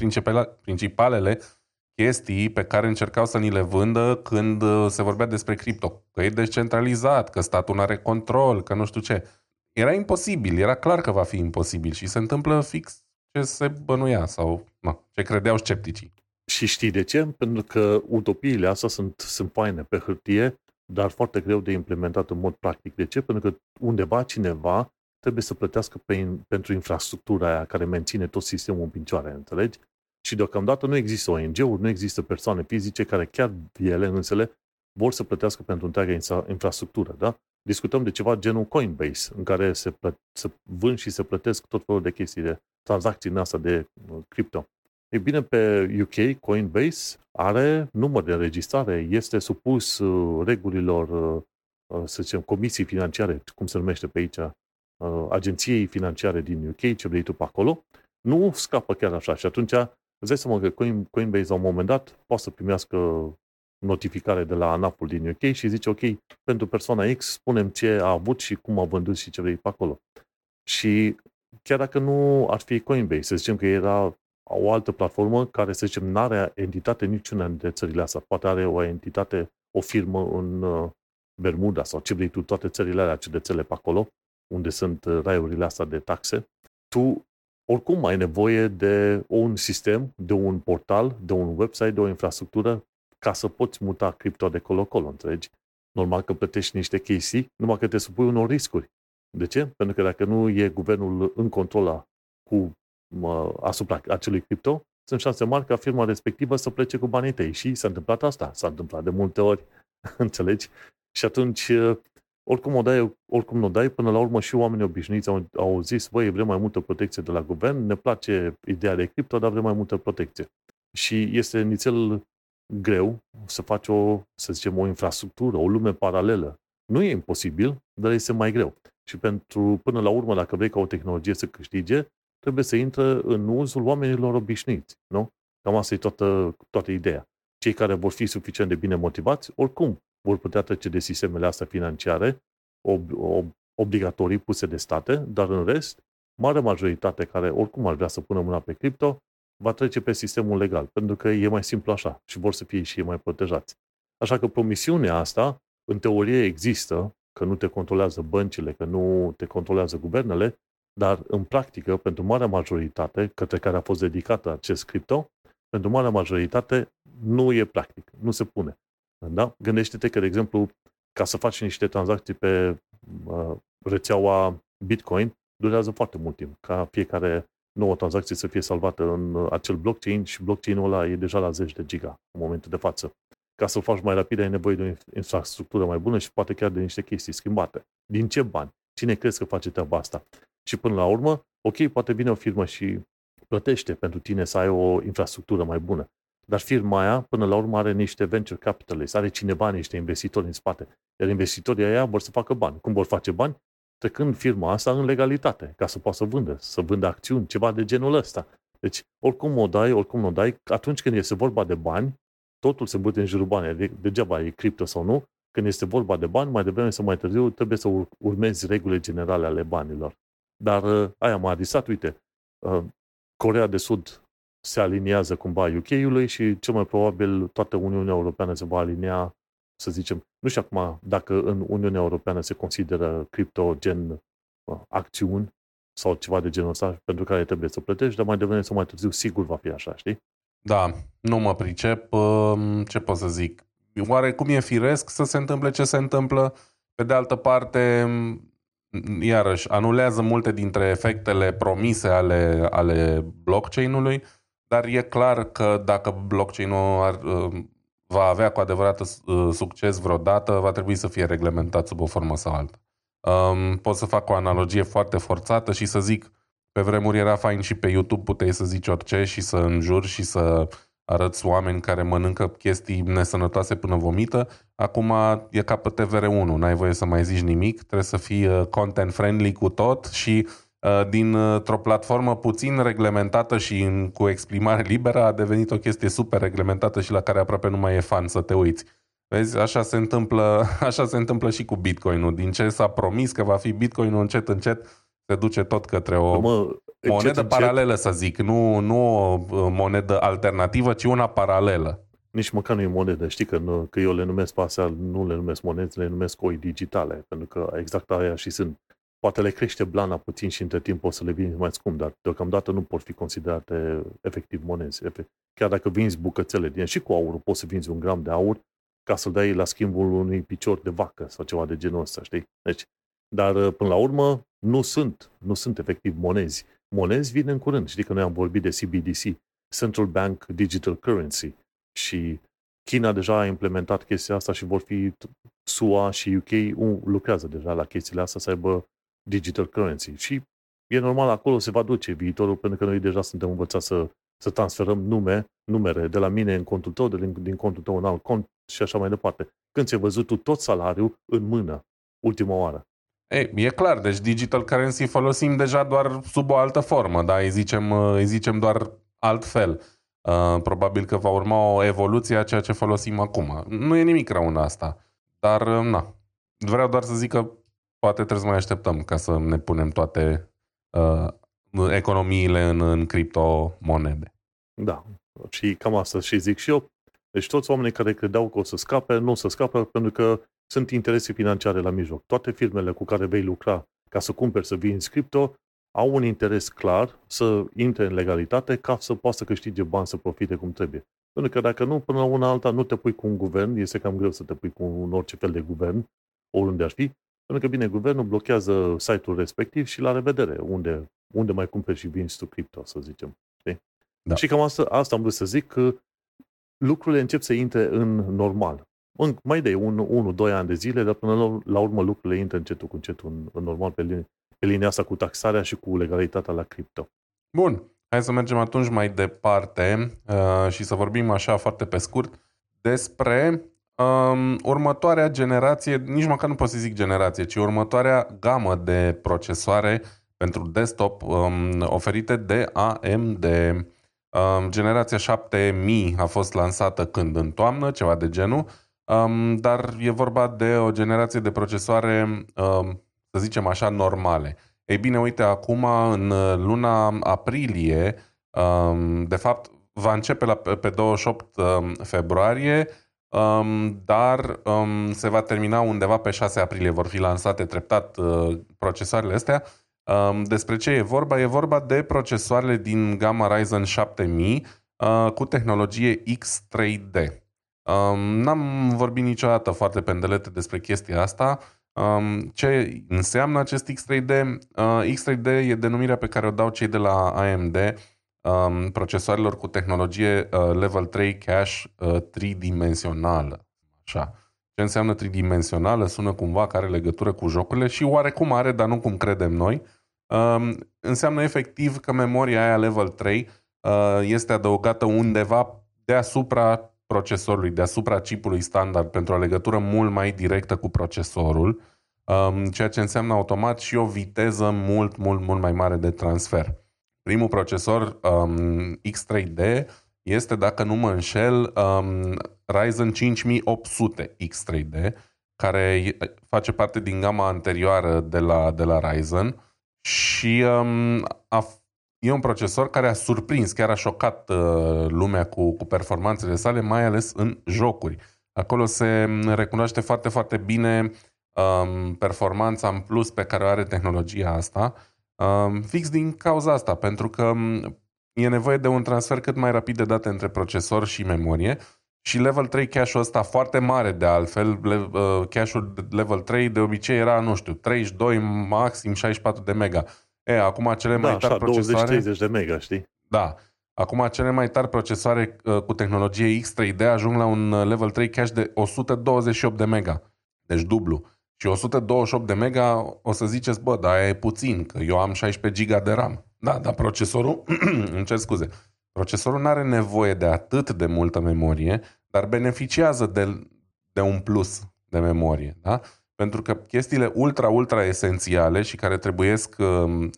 principalele chestii pe care încercau să ni le vândă când uh, se vorbea despre cripto. Că e descentralizat, că statul nu are control, că nu știu ce. Era imposibil, era clar că va fi imposibil și se întâmplă fix ce se bănuia sau na, ce credeau scepticii. Și știi de ce? Pentru că utopiile astea sunt, sunt faine pe hârtie, dar foarte greu de implementat în mod practic. De ce? Pentru că undeva cineva trebuie să plătească pe, pentru infrastructura aia care menține tot sistemul în picioare, înțelegi? Și deocamdată nu există ONG-uri, nu există persoane fizice care chiar ele însele vor să plătească pentru întreaga infrastructură, da? discutăm de ceva genul Coinbase, în care se, plă- se vând și se plătesc tot felul de chestii de tranzacții în asta de uh, cripto. E bine, pe UK, Coinbase are număr de înregistrare, este supus uh, regulilor, uh, uh, să zicem, comisii financiare, cum se numește pe aici, agenției financiare din UK, ce vrei tu pe acolo, nu scapă chiar așa. Și atunci, îți dai seama că Coinbase, la un moment dat, poate să primească notificare de la ANAP-ul din UK și zice, ok, pentru persoana X spunem ce a avut și cum a vândut și ce vrei pe acolo. Și chiar dacă nu ar fi Coinbase, să zicem că era o altă platformă care, să zicem, nu are entitate niciuna dintre țările astea. Poate are o entitate, o firmă în uh, Bermuda sau ce vrei tu, toate țările alea, țele pe acolo, unde sunt uh, raiurile astea de taxe. Tu oricum ai nevoie de un sistem, de un portal, de un website, de o infrastructură ca să poți muta cripto de colo-colo, înțelegi? Normal că plătești niște KC, numai că te supui unor riscuri. De ce? Pentru că dacă nu e guvernul în control cu asupra acelui cripto, sunt șanse mari ca firma respectivă să plece cu banii tăi. Și s-a întâmplat asta. S-a întâmplat de multe ori, înțelegi? Și atunci, oricum o dai, oricum o dai, până la urmă și oamenii obișnuiți au, au zis, băi, vrem mai multă protecție de la guvern, ne place ideea de cripto, dar vrem mai multă protecție. Și este nițel greu să faci o, să zicem, o infrastructură, o lume paralelă. Nu e imposibil, dar este mai greu. Și pentru, până la urmă, dacă vrei ca o tehnologie să câștige, trebuie să intre în uzul oamenilor obișnuiți, nu? Cam asta e toată, toată ideea. Cei care vor fi suficient de bine motivați, oricum vor putea trece de sistemele astea financiare ob, ob, obligatorii puse de state, dar în rest, mare majoritate care oricum ar vrea să pună mâna pe cripto, va trece pe sistemul legal, pentru că e mai simplu așa și vor să fie și ei mai protejați. Așa că promisiunea asta, în teorie există, că nu te controlează băncile, că nu te controlează guvernele, dar în practică, pentru marea majoritate către care a fost dedicată acest cripto, pentru marea majoritate nu e practic, nu se pune. Da? Gândește-te că, de exemplu, ca să faci niște tranzacții pe uh, rețeaua Bitcoin, durează foarte mult timp, ca fiecare nouă tranzacție să fie salvată în acel blockchain și blockchain-ul ăla e deja la 10 de giga în momentul de față. Ca să-l faci mai rapid, ai nevoie de o infrastructură mai bună și poate chiar de niște chestii schimbate. Din ce bani? Cine crezi că face treaba asta? Și până la urmă, ok, poate vine o firmă și plătește pentru tine să ai o infrastructură mai bună. Dar firma aia, până la urmă, are niște venture capitalists, are cineva, niște investitori în spate. Iar investitorii aia vor să facă bani. Cum vor face bani? Trecând firma asta în legalitate, ca să poată să vândă, să vândă acțiuni, ceva de genul ăsta. Deci, oricum o dai, oricum o dai, atunci când este vorba de bani, totul se bute în jurul bani. De, degeaba e cripto sau nu, când este vorba de bani, mai devreme sau mai târziu, trebuie să urmezi regulile generale ale banilor. Dar uh, aia m-a adisat, uite, uh, Corea de Sud se aliniază cumva UK-ului și cel mai probabil toată Uniunea Europeană se va alinia, să zicem, nu știu acum dacă în Uniunea Europeană se consideră cripto gen uh, acțiuni sau ceva de genul ăsta pentru care trebuie să plătești, dar mai devreme sau mai târziu sigur va fi așa, știi? Da, nu mă pricep. Ce pot să zic? Oare cum e firesc să se întâmple ce se întâmplă? Pe de altă parte, iarăși, anulează multe dintre efectele promise ale, ale blockchain-ului, dar e clar că dacă blockchain-ul ar, uh, va avea cu adevărat uh, succes vreodată, va trebui să fie reglementat sub o formă sau alta. Um, pot să fac o analogie foarte forțată și să zic, pe vremuri era fain și pe YouTube puteai să zici orice și să înjuri și să arăți oameni care mănâncă chestii nesănătoase până vomită. Acum e ca pe TVR1, n-ai voie să mai zici nimic, trebuie să fii uh, content friendly cu tot și uh, dintr-o platformă puțin reglementată și cu exprimare liberă a devenit o chestie super reglementată și la care aproape nu mai e fan să te uiți. Vezi, așa se întâmplă, așa se întâmplă și cu Bitcoin-ul. Din ce s-a promis că va fi Bitcoin-ul încet, încet, se duce tot către o mă, monedă încet, paralelă, încet. să zic. Nu, nu o uh, monedă alternativă, ci una paralelă. Nici măcar nu e monedă. Știi că, nu, că eu le numesc pe astea, nu le numesc monede, le numesc oi digitale, pentru că exact aia și sunt. Poate le crește blana puțin și între timp o să le vinzi mai scump, dar deocamdată nu pot fi considerate efectiv monezi. Chiar dacă vinzi bucățele din și cu aur, poți să vinzi un gram de aur ca să-l dai la schimbul unui picior de vacă sau ceva de genul ăsta, știi? Deci, dar uh, până la urmă nu sunt, nu sunt efectiv monezi. Monezi vin în curând. Știi că noi am vorbit de CBDC, Central Bank Digital Currency și China deja a implementat chestia asta și vor fi SUA și UK lucrează deja la chestiile astea să aibă digital currency. Și e normal, acolo se va duce viitorul, pentru că noi deja suntem învățați să, să transferăm nume, numere de la mine în contul tău, de din, din contul tău în alt cont și așa mai departe. Când ți-ai văzut tu tot salariul în mână, ultima oară. Ei, e clar, deci digital currency folosim deja doar sub o altă formă, da? îi, zicem, îi zicem doar altfel. Uh, probabil că va urma o evoluție a ceea ce folosim acum. Nu e nimic rău în asta, dar uh, na. Vreau doar să zic că poate trebuie să mai așteptăm ca să ne punem toate uh, economiile în, în criptomonede. Da, și cam asta și zic și eu. Deci toți oamenii care credeau că o să scape, nu o să scape pentru că sunt interese financiare la mijloc. Toate firmele cu care vei lucra ca să cumperi, să vinzi cripto, au un interes clar să intre în legalitate ca să poată să câștige bani, să profite cum trebuie. Pentru că dacă nu, până la una alta, nu te pui cu un guvern, este cam greu să te pui cu un orice fel de guvern, oriunde ar fi, pentru că, bine, guvernul blochează site-ul respectiv și la revedere, unde, unde mai cumperi și vinzi tu cripto, să zicem. Știi? Da. Și cam asta, asta am vrut să zic, că lucrurile încep să intre în normal. În, mai de un, 1, 2 ani de zile, dar până la, la urmă lucrurile intră încetul cu încetul în, în normal pe linie, pe linia asta cu taxarea și cu legalitatea la cripto. Bun, hai să mergem atunci mai departe uh, și să vorbim așa foarte pe scurt despre um, următoarea generație, nici măcar nu pot să zic generație, ci următoarea gamă de procesoare pentru desktop um, oferite de AMD. Um, generația 7000 a fost lansată când? În toamnă, ceva de genul, um, dar e vorba de o generație de procesoare um, să zicem așa, normale. Ei bine, uite, acum, în luna aprilie, um, de fapt, va începe la, pe 28 um, februarie, um, dar se va termina undeva pe 6 aprilie. Vor fi lansate treptat uh, procesoarele astea. Despre ce e vorba? E vorba de procesoarele din gama Ryzen 7000 uh, cu tehnologie X3D. N-am vorbit niciodată foarte pendelete despre chestia asta, Um, ce înseamnă acest X3D? Uh, X3D e denumirea pe care o dau cei de la AMD um, procesoarelor cu tehnologie uh, Level 3 cache uh, tridimensională. Așa. Ce înseamnă tridimensională? Sună cumva că are legătură cu jocurile și oarecum are, dar nu cum credem noi. Um, înseamnă efectiv că memoria aia Level 3 uh, este adăugată undeva deasupra procesorului, deasupra chipului standard pentru o legătură mult mai directă cu procesorul, um, ceea ce înseamnă automat și o viteză mult, mult, mult mai mare de transfer. Primul procesor um, X3D este, dacă nu mă înșel, um, Ryzen 5800 X3D, care face parte din gama anterioară de la, de la Ryzen și um, a E un procesor care a surprins, chiar a șocat uh, lumea cu, cu performanțele sale, mai ales în jocuri. Acolo se recunoaște foarte, foarte bine um, performanța în plus pe care o are tehnologia asta, um, fix din cauza asta, pentru că um, e nevoie de un transfer cât mai rapid de date între procesor și memorie și level 3 cache-ul ăsta foarte mare de altfel, le, uh, cache-ul level 3 de obicei era, nu știu, 32, maxim 64 de mega. E, acum cele da, mai tari așa, procesoare... 20-30 de mega, știi? Da. Acum cele mai tari procesoare uh, cu tehnologie X3D ajung la un uh, level 3 cache de 128 de mega. Deci dublu. Și 128 de mega o să ziceți, bă, dar e puțin, că eu am 16 giga de RAM. Da, dar procesorul, îmi cer scuze, procesorul nu are nevoie de atât de multă memorie, dar beneficiază de, de un plus de memorie. Da? Pentru că chestiile ultra, ultra esențiale și care trebuiesc um,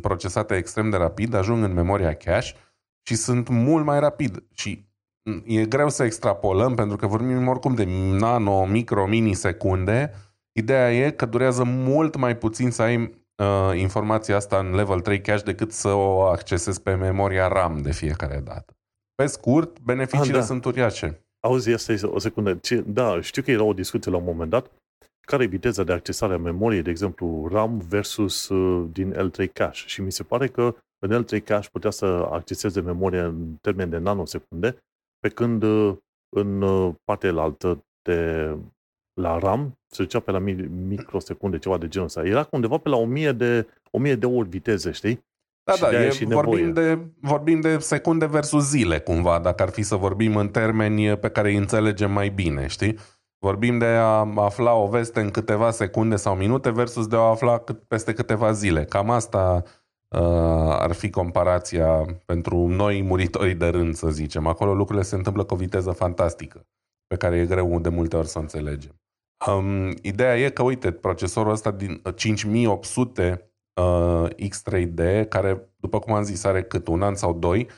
procesate extrem de rapid ajung în memoria cache și sunt mult mai rapid. Și mm, e greu să extrapolăm pentru că vorbim oricum de nano, micro, minisecunde. Ideea e că durează mult mai puțin să ai uh, informația asta în level 3 cache decât să o accesezi pe memoria RAM de fiecare dată. Pe scurt, beneficiile ah, da. sunt uriașe. Auzi, asta este o secundă. Ce, da, știu că era o discuție la un moment dat care e viteza de accesare a memoriei, de exemplu RAM versus uh, din L3 cache. Și mi se pare că în L3 cache putea să acceseze memoria în termen de nanosecunde, pe când uh, în uh, partea altă de la RAM se ducea pe la microsecunde, ceva de genul ăsta. Era undeva pe la 1000 de, 1000 de ori viteză, știi? Da, și da, e, și vorbim, de, vorbim de secunde versus zile, cumva, dacă ar fi să vorbim în termeni pe care îi înțelegem mai bine, știi? Vorbim de a afla o veste în câteva secunde sau minute versus de a afla peste câteva zile. Cam asta ar fi comparația pentru noi muritorii de rând, să zicem. Acolo lucrurile se întâmplă cu o viteză fantastică, pe care e greu de multe ori să o înțelegem. Um, ideea e că, uite, procesorul ăsta din 5800 uh, X3D, care, după cum am zis, are cât un an sau doi,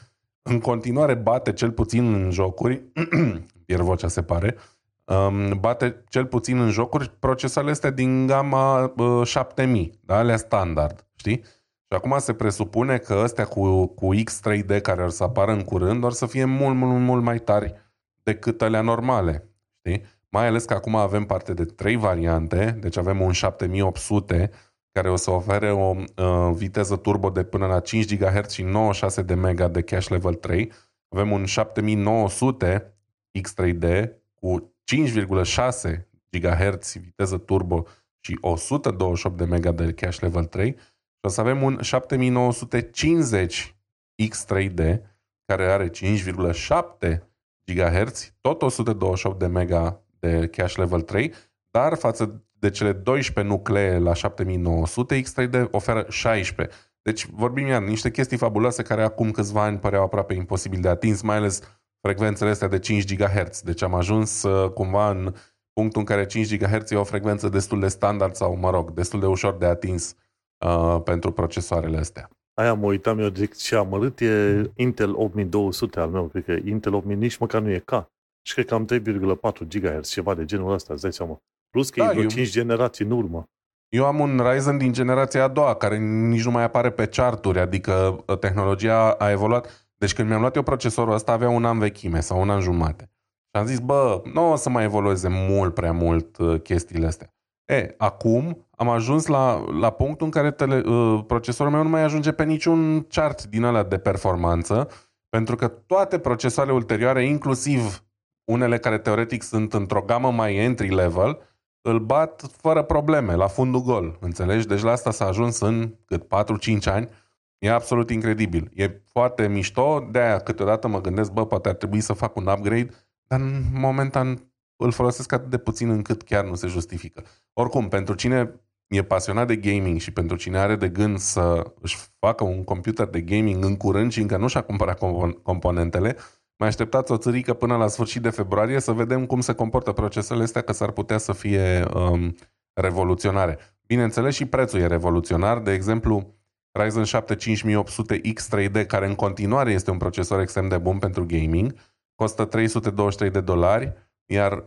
în continuare bate cel puțin în jocuri, pierd vocea se pare, um, bate cel puțin în jocuri procesoarele astea din gama uh, 7000, da? alea standard, știi? Și acum se presupune că ăstea cu, cu X3D care ar să apară în curând, or să fie mult, mult, mult mai tari decât alea normale, știi? Mai ales că acum avem parte de trei variante, deci avem un 7800 care o să ofere o uh, viteză turbo de până la 5 GHz și 96 de MB de cache level 3. Avem un 7900 X3D cu 5,6 GHz viteză turbo și 128 de MB de cache level 3 și o să avem un 7950 X3D care are 5,7 GHz, tot 128 de MB de cache level 3, dar față de cele 12 nuclee la 7900, X3D oferă 16. Deci vorbim iar niște chestii fabuloase care acum câțiva ani păreau aproape imposibil de atins, mai ales frecvențele astea de 5 GHz. Deci am ajuns uh, cumva în punctul în care 5 GHz e o frecvență destul de standard sau, mă rog, destul de ușor de atins uh, pentru procesoarele astea. Aia mă uitam eu, zic, ce amărât e Intel 8200 al meu, cred că Intel 8000 nici măcar nu e ca. Și cred că am 3,4 GHz, ceva de genul ăsta, îți dai seama. Plus că da, e vreo eu... 5 generații în urmă. Eu am un Ryzen din generația a doua, care nici nu mai apare pe charturi, adică uh, tehnologia a evoluat. Deci când mi-am luat eu procesorul ăsta, avea un an vechime sau un an jumate. Și am zis, bă, nu o să mai evolueze mult prea mult uh, chestiile astea. E, acum am ajuns la, la punctul în care tele, uh, procesorul meu nu mai ajunge pe niciun chart din ăla de performanță, pentru că toate procesoarele ulterioare, inclusiv unele care teoretic sunt într-o gamă mai entry level, îl bat fără probleme, la fundul gol, înțelegi? Deci la asta s-a ajuns în cât 4-5 ani. E absolut incredibil. E foarte mișto, de-aia câteodată mă gândesc, bă, poate ar trebui să fac un upgrade, dar în momentan îl folosesc atât de puțin încât chiar nu se justifică. Oricum, pentru cine e pasionat de gaming și pentru cine are de gând să își facă un computer de gaming în curând și încă nu și-a cumpărat componentele, mai așteptați o țărică până la sfârșit de februarie să vedem cum se comportă procesele astea, că s-ar putea să fie um, revoluționare. Bineînțeles și prețul e revoluționar. De exemplu, Ryzen 7 5800 X3D, care în continuare este un procesor extrem de bun pentru gaming, costă 323 de dolari, iar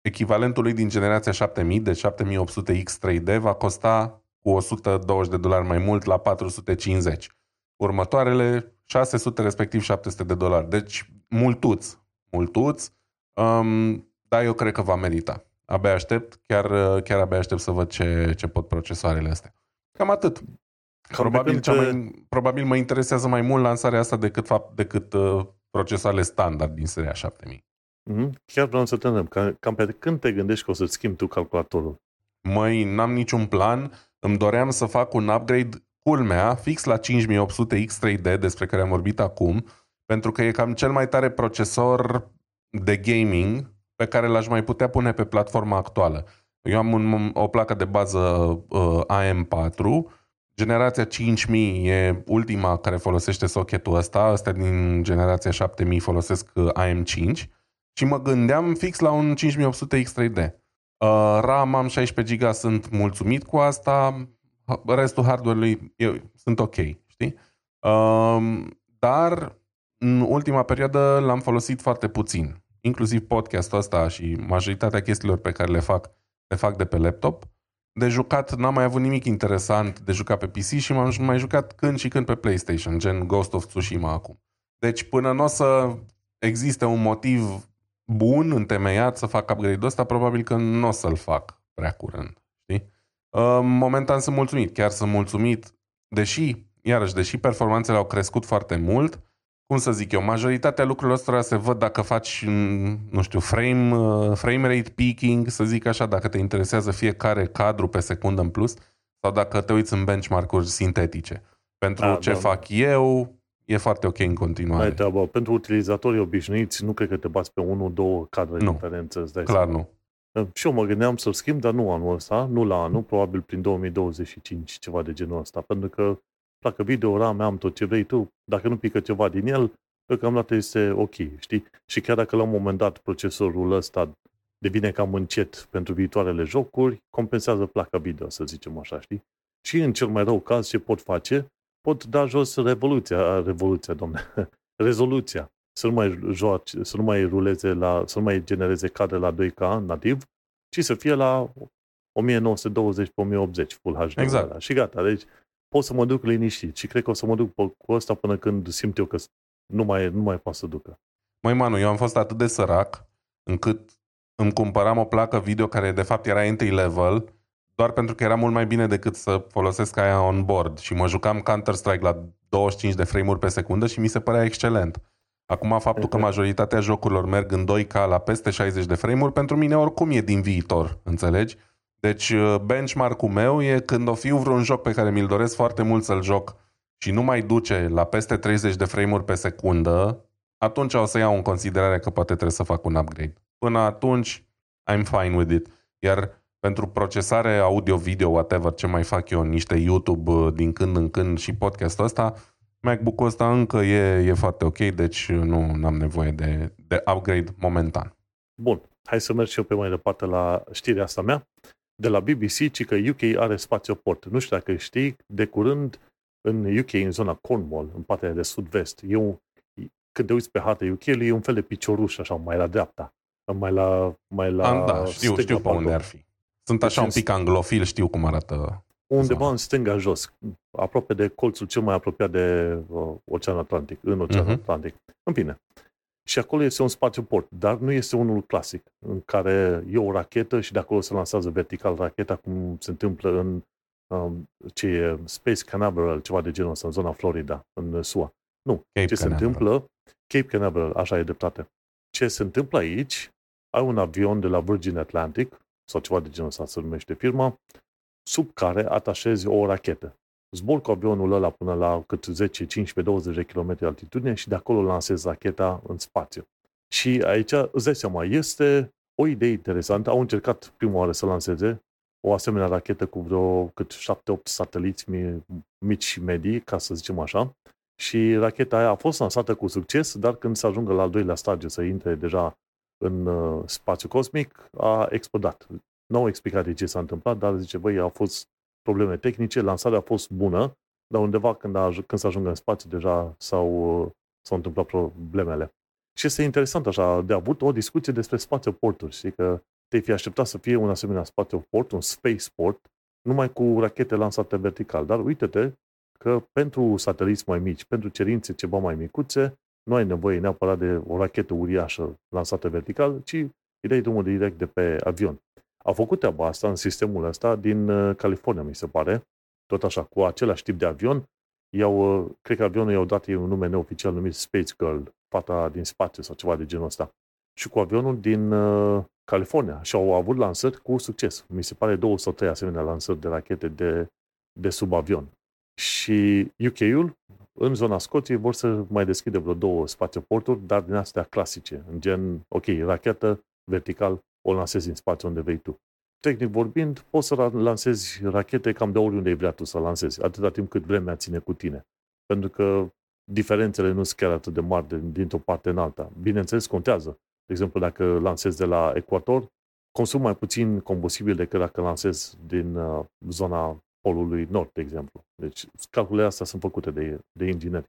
echivalentul lui din generația 7000, de 7800 X3D, va costa cu 120 de dolari mai mult la 450. Următoarele 600, respectiv 700 de dolari. Deci multuț, multuț, um, dar eu cred că va merita. Abia aștept, chiar, chiar abia aștept să văd ce, ce pot procesoarele astea. Cam atât. Probabil, cea mai, probabil mă interesează mai mult lansarea asta decât, fapt, decât uh, procesoarele standard din seria 7000. Mm-hmm. Chiar vreau să te întreb, cam pe când te gândești că o să-ți schimbi tu calculatorul? Măi, n-am niciun plan. Îmi doream să fac un upgrade culmea, fix la 5800 X3D, despre care am vorbit acum, pentru că e cam cel mai tare procesor de gaming pe care l-aș mai putea pune pe platforma actuală. Eu am un, o placă de bază uh, AM4, generația 5000 e ultima care folosește socketul ăsta, ăsta din generația 7000 folosesc uh, AM5 și mă gândeam fix la un 5800 X3D. Uh, RAM am 16 GB, sunt mulțumit cu asta, restul hardware-ului eu, sunt ok, știi? Uh, dar în ultima perioadă l-am folosit foarte puțin. Inclusiv podcastul ăsta și majoritatea chestiilor pe care le fac, le fac de pe laptop. De jucat n-am mai avut nimic interesant de jucat pe PC și m-am mai jucat când și când pe PlayStation, gen Ghost of Tsushima acum. Deci până nu o să existe un motiv bun, întemeiat să fac upgrade-ul ăsta, probabil că nu o să-l fac prea curând. Știi? Momentan sunt mulțumit, chiar sunt mulțumit, deși, iarăși, deși performanțele au crescut foarte mult, cum să zic eu, majoritatea lucrurilor astea se văd dacă faci, nu știu, frame, uh, frame rate peaking, să zic așa, dacă te interesează fiecare cadru pe secundă în plus, sau dacă te uiți în benchmark-uri sintetice. Pentru A, ce da. fac eu, e foarte ok în continuare. Mai treabă. Pentru utilizatorii obișnuiți, nu cred că te bați pe 1-2 cadre nu. diferență. Îți dai Clar seama. nu. Și eu mă gândeam să-l schimb, dar nu anul ăsta, nu la anul, probabil prin 2025, ceva de genul ăsta, pentru că placă video, RAM, am tot ce vrei tu, dacă nu pică ceva din el, deocamdată este ok, știi? Și chiar dacă la un moment dat procesorul ăsta devine cam încet pentru viitoarele jocuri, compensează placa video, să zicem așa, știi? Și în cel mai rău caz, ce pot face? Pot da jos revoluția, revoluția, domne, rezoluția. Să nu mai joace, să nu mai ruleze la, să nu mai genereze cadre la 2K nativ, ci să fie la 1920 pe 1080 Full HD. Exact. Și gata. Deci pot să mă duc liniștit și cred că o să mă duc cu asta până când simt eu că nu mai, nu mai poate să ducă. Măi, Manu, eu am fost atât de sărac încât îmi cumpăram o placă video care de fapt era entry level doar pentru că era mult mai bine decât să folosesc aia on board și mă jucam Counter-Strike la 25 de frame-uri pe secundă și mi se părea excelent. Acum, faptul că majoritatea jocurilor merg în 2K la peste 60 de frame-uri, pentru mine oricum e din viitor, înțelegi? Deci uh, benchmark-ul meu e când o fiu vreun joc pe care mi-l doresc foarte mult să-l joc și nu mai duce la peste 30 de frame-uri pe secundă, atunci o să iau în considerare că poate trebuie să fac un upgrade. Până atunci, I'm fine with it. Iar pentru procesare audio-video, whatever, ce mai fac eu, niște YouTube uh, din când în când și podcastul ăsta, MacBook-ul ăsta încă e, e foarte ok, deci nu am nevoie de, de upgrade momentan. Bun, hai să merg și eu pe mai departe la știrea asta mea. De la BBC, ci că UK are spațioport. Nu știu dacă știi, de curând în UK, în zona Cornwall, în partea de sud-vest, e un, când te uiți pe harta UK, e un fel de picioruș, așa, mai la dreapta. Mai la, mai la Am, da, știu, știu pe unde ar fi. Sunt așa deci un pic anglofil, știu cum arată undeva zona. în stânga jos, aproape de colțul cel mai apropiat de uh, Oceanul Atlantic, în Oceanul uh-huh. Atlantic. În fine. Și acolo este un spațiu port, dar nu este unul clasic, în care e o rachetă și de acolo se lansează vertical racheta, cum se întâmplă în um, ce e Space Canaveral, ceva de genul ăsta, în zona Florida, în SUA. Nu. Cape ce Canaveral. se întâmplă, Cape Canaveral, așa e dreptate. Ce se întâmplă aici, ai un avion de la Virgin Atlantic, sau ceva de genul ăsta se numește firma, sub care atașezi o rachetă. Zbor cu avionul ăla până la cât 10, 15, 20 de km altitudine și de acolo lansezi racheta în spațiu. Și aici, îți dai seama, este o idee interesantă. Au încercat prima oară să lanseze o asemenea rachetă cu vreo cât 7-8 sateliți mici și medii, ca să zicem așa. Și racheta aia a fost lansată cu succes, dar când se ajungă la al doilea stadiu să intre deja în uh, spațiu cosmic, a explodat. Nu au explicat de ce s-a întâmplat, dar zice, băi, au fost probleme tehnice, lansarea a fost bună, dar undeva când, a, când să ajungă în spațiu deja s-au, s-au întâmplat problemele. Și este interesant așa de avut o discuție despre spațioporturi. Știi că te-ai fi așteptat să fie un asemenea spațioport, un spaceport, numai cu rachete lansate vertical. Dar uite-te că pentru sateliți mai mici, pentru cerințe ceva mai micuțe, nu ai nevoie neapărat de o rachetă uriașă lansată vertical, ci îi dai drumul direct de pe avion. Au făcut treaba asta în sistemul ăsta din uh, California, mi se pare, tot așa, cu același tip de avion. Iau, uh, cred că avionul i-au dat un nume neoficial numit Space Girl, fata din spațiu sau ceva de genul ăsta. Și cu avionul din uh, California și au avut lansări cu succes. Mi se pare două sau trei asemenea lansări de rachete de, de sub avion. Și UK-ul, în zona Scoției, vor să mai deschide vreo două spațioporturi, dar din astea clasice, în gen, ok, rachetă, vertical, o lansezi în spațiu unde vrei tu. Tehnic vorbind, poți să lansezi rachete cam de oriunde vrea tu să lansezi, atâta timp cât vremea ține cu tine. Pentru că diferențele nu sunt chiar atât de mari dintr-o parte în alta. Bineînțeles, contează. De exemplu, dacă lansezi de la ecuator, consum mai puțin combustibil decât dacă lansezi din uh, zona polului nord, de exemplu. Deci, calculele astea sunt făcute de, de ingineri.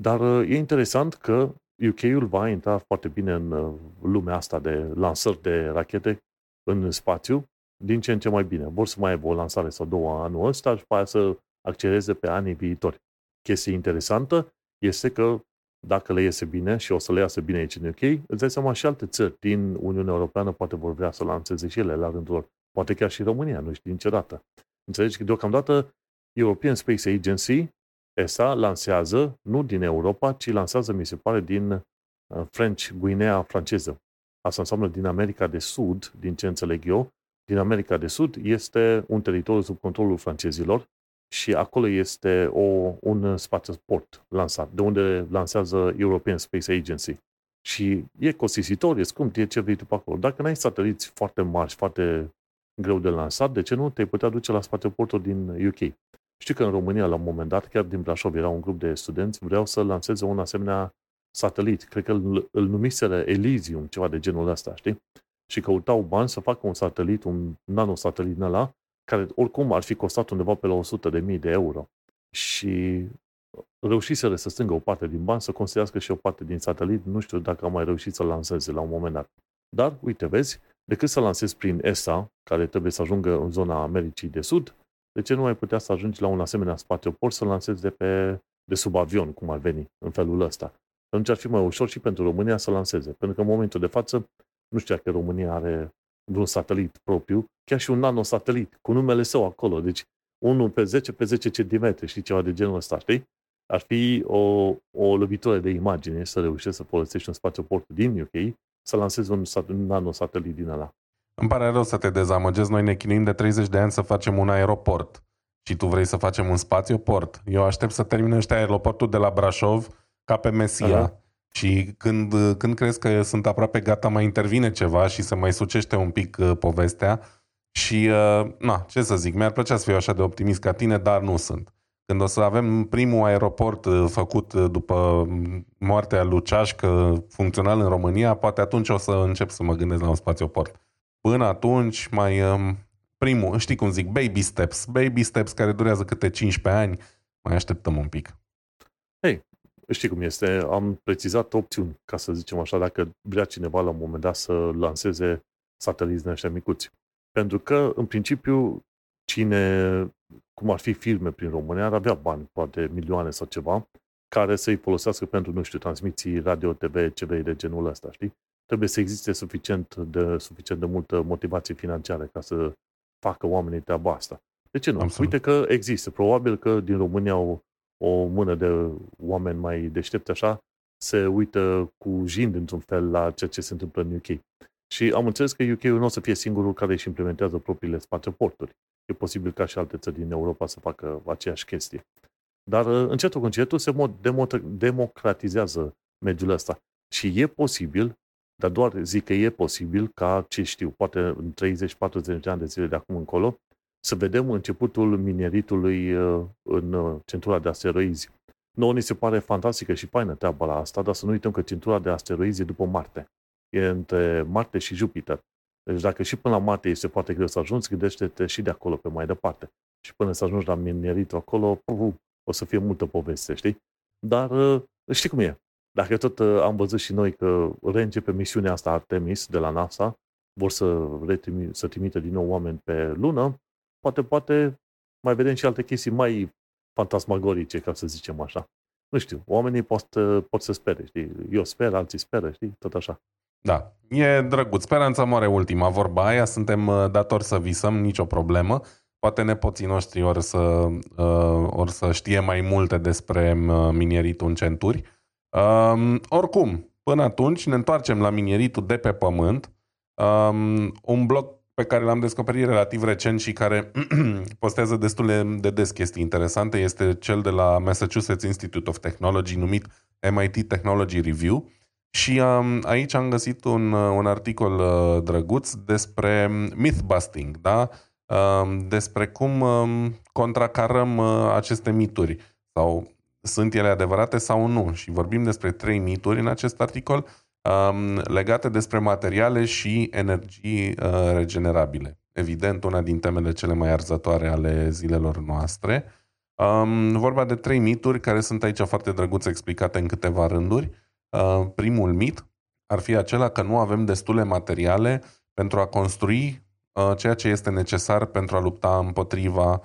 Dar uh, e interesant că UK-ul va intra foarte bine în uh, lumea asta de lansări de rachete în spațiu, din ce în ce mai bine. Vor să mai aibă o lansare sau două anul ăsta și după aia să accelereze pe anii viitori. Chestie interesantă este că dacă le iese bine și o să le iasă bine aici în UK, îți dai seama și alte țări din Uniunea Europeană poate vor vrea să lanseze și ele la rândul lor. Poate chiar și România, nu știu niciodată. Înțelegi că deocamdată European Space Agency ESA lansează, nu din Europa, ci lansează, mi se pare, din uh, French Guinea franceză. Asta înseamnă din America de Sud, din ce înțeleg eu, din America de Sud este un teritoriu sub controlul francezilor și acolo este o, un spațioport lansat, de unde lansează European Space Agency. Și e costisitor, e scump, e ce vrei tu pe acolo. Dacă n-ai sateliți foarte mari, foarte greu de lansat, de ce nu te-ai putea duce la spațioportul din UK? Știi că în România, la un moment dat, chiar din Brașov, era un grup de studenți, vreau să lanseze un asemenea satelit. Cred că îl, îl numiseră Elysium, ceva de genul ăsta, știi? Și căutau bani să facă un satelit, un nanosatelit ăla, care oricum ar fi costat undeva pe la 100 de mii de euro. Și reușiseră să strângă o parte din bani, să construiască și o parte din satelit. Nu știu dacă am mai reușit să lanseze la un moment dat. Dar, uite, vezi, decât să lansezi prin ESA, care trebuie să ajungă în zona Americii de Sud, de ce nu mai putea să ajungi la un asemenea spațioport să lansezi de, pe, de sub avion, cum ar veni, în felul ăsta? Atunci ar fi mai ușor și pentru România să lanseze. Pentru că în momentul de față, nu știu dacă România are vreun satelit propriu, chiar și un nanosatelit, cu numele său acolo. Deci, unul pe 10 pe 10 cm, și ceva de genul ăsta, știi? Ar fi o, o lovitură de imagine să reușești să folosești un spațioport din UK să lansezi un, un nanosatelit din ăla. Îmi pare rău să te dezamăgesc, noi ne chinuim de 30 de ani să facem un aeroport și tu vrei să facem un spațioport. Eu aștept să termine ăștia aeroportul de la Brașov ca pe Mesia. Uh-huh. Și când, când crezi că sunt aproape gata, mai intervine ceva și se mai sucește un pic uh, povestea. Și, uh, na, ce să zic, mi-ar plăcea să fiu așa de optimist ca tine, dar nu sunt. Când o să avem primul aeroport uh, făcut uh, după moartea lui Ceașcă funcțional în România, poate atunci o să încep să mă gândesc la un spațioport. Până atunci, mai um, primul, știi cum zic, baby steps, baby steps care durează câte 15 ani, mai așteptăm un pic. Hei, știi cum este, am precizat opțiuni, ca să zicem așa, dacă vrea cineva la un moment dat să lanseze sateliți din ăștia micuți. Pentru că, în principiu, cine, cum ar fi firme prin România, ar avea bani, poate milioane sau ceva, care să-i folosească pentru, nu știu, transmisii radio, TV, CV de genul ăsta, știi? Trebuie să existe suficient de, suficient de multă motivație financiară ca să facă oamenii treaba asta. De ce nu? Absolut. Uite că există. Probabil că din România o, o mână de oameni mai deștepți așa se uită cu jind într-un fel la ceea ce se întâmplă în UK. Și am înțeles că UK-ul nu o să fie singurul care își implementează propriile spațioporturi. E posibil ca și alte țări din Europa să facă aceeași chestie. Dar uh, încetul cu încetul se democratizează mediul ăsta. Și e posibil, dar doar zic că e posibil ca, ce știu, poate în 30-40 de ani de zile de acum încolo, să vedem începutul mineritului uh, în uh, centura de asteroizi. Nouă ni se pare fantastică și faină treaba la asta, dar să nu uităm că centura de asteroizi e după Marte. E între Marte și Jupiter. Deci dacă și până la Marte este foarte greu să ajungi, gândește-te și de acolo pe mai departe. Și până să ajungi la mineritul acolo, uh, o să fie multă poveste, știi? Dar uh, știi cum e. Dacă tot uh, am văzut și noi că reîncepe misiunea asta Artemis de la NASA, vor să, retrimi, să trimite din nou oameni pe lună, poate, poate mai vedem și alte chestii mai fantasmagorice, ca să zicem așa. Nu știu, oamenii pot, pot să spere, știi? Eu sper, alții speră, știi? Tot așa. Da, e drăguț. Speranța moare ultima vorba aia. Suntem uh, datori să visăm, nicio problemă. Poate nepoții noștri or să, uh, or să știe mai multe despre uh, mineritul în centuri. Um, oricum, până atunci ne întoarcem la mineritul de pe pământ. Um, un blog pe care l-am descoperit relativ recent și care postează destul de des chestii interesante este cel de la Massachusetts Institute of Technology numit MIT Technology Review. Și um, aici am găsit un, uh, un articol uh, drăguț despre myth-busting, da? Um, despre cum um, contracarăm uh, aceste mituri sau sunt ele adevărate sau nu. Și vorbim despre trei mituri în acest articol um, legate despre materiale și energii uh, regenerabile. Evident, una din temele cele mai arzătoare ale zilelor noastre. Um, vorba de trei mituri care sunt aici foarte drăguț explicate în câteva rânduri. Uh, primul mit ar fi acela că nu avem destule materiale pentru a construi uh, ceea ce este necesar pentru a lupta împotriva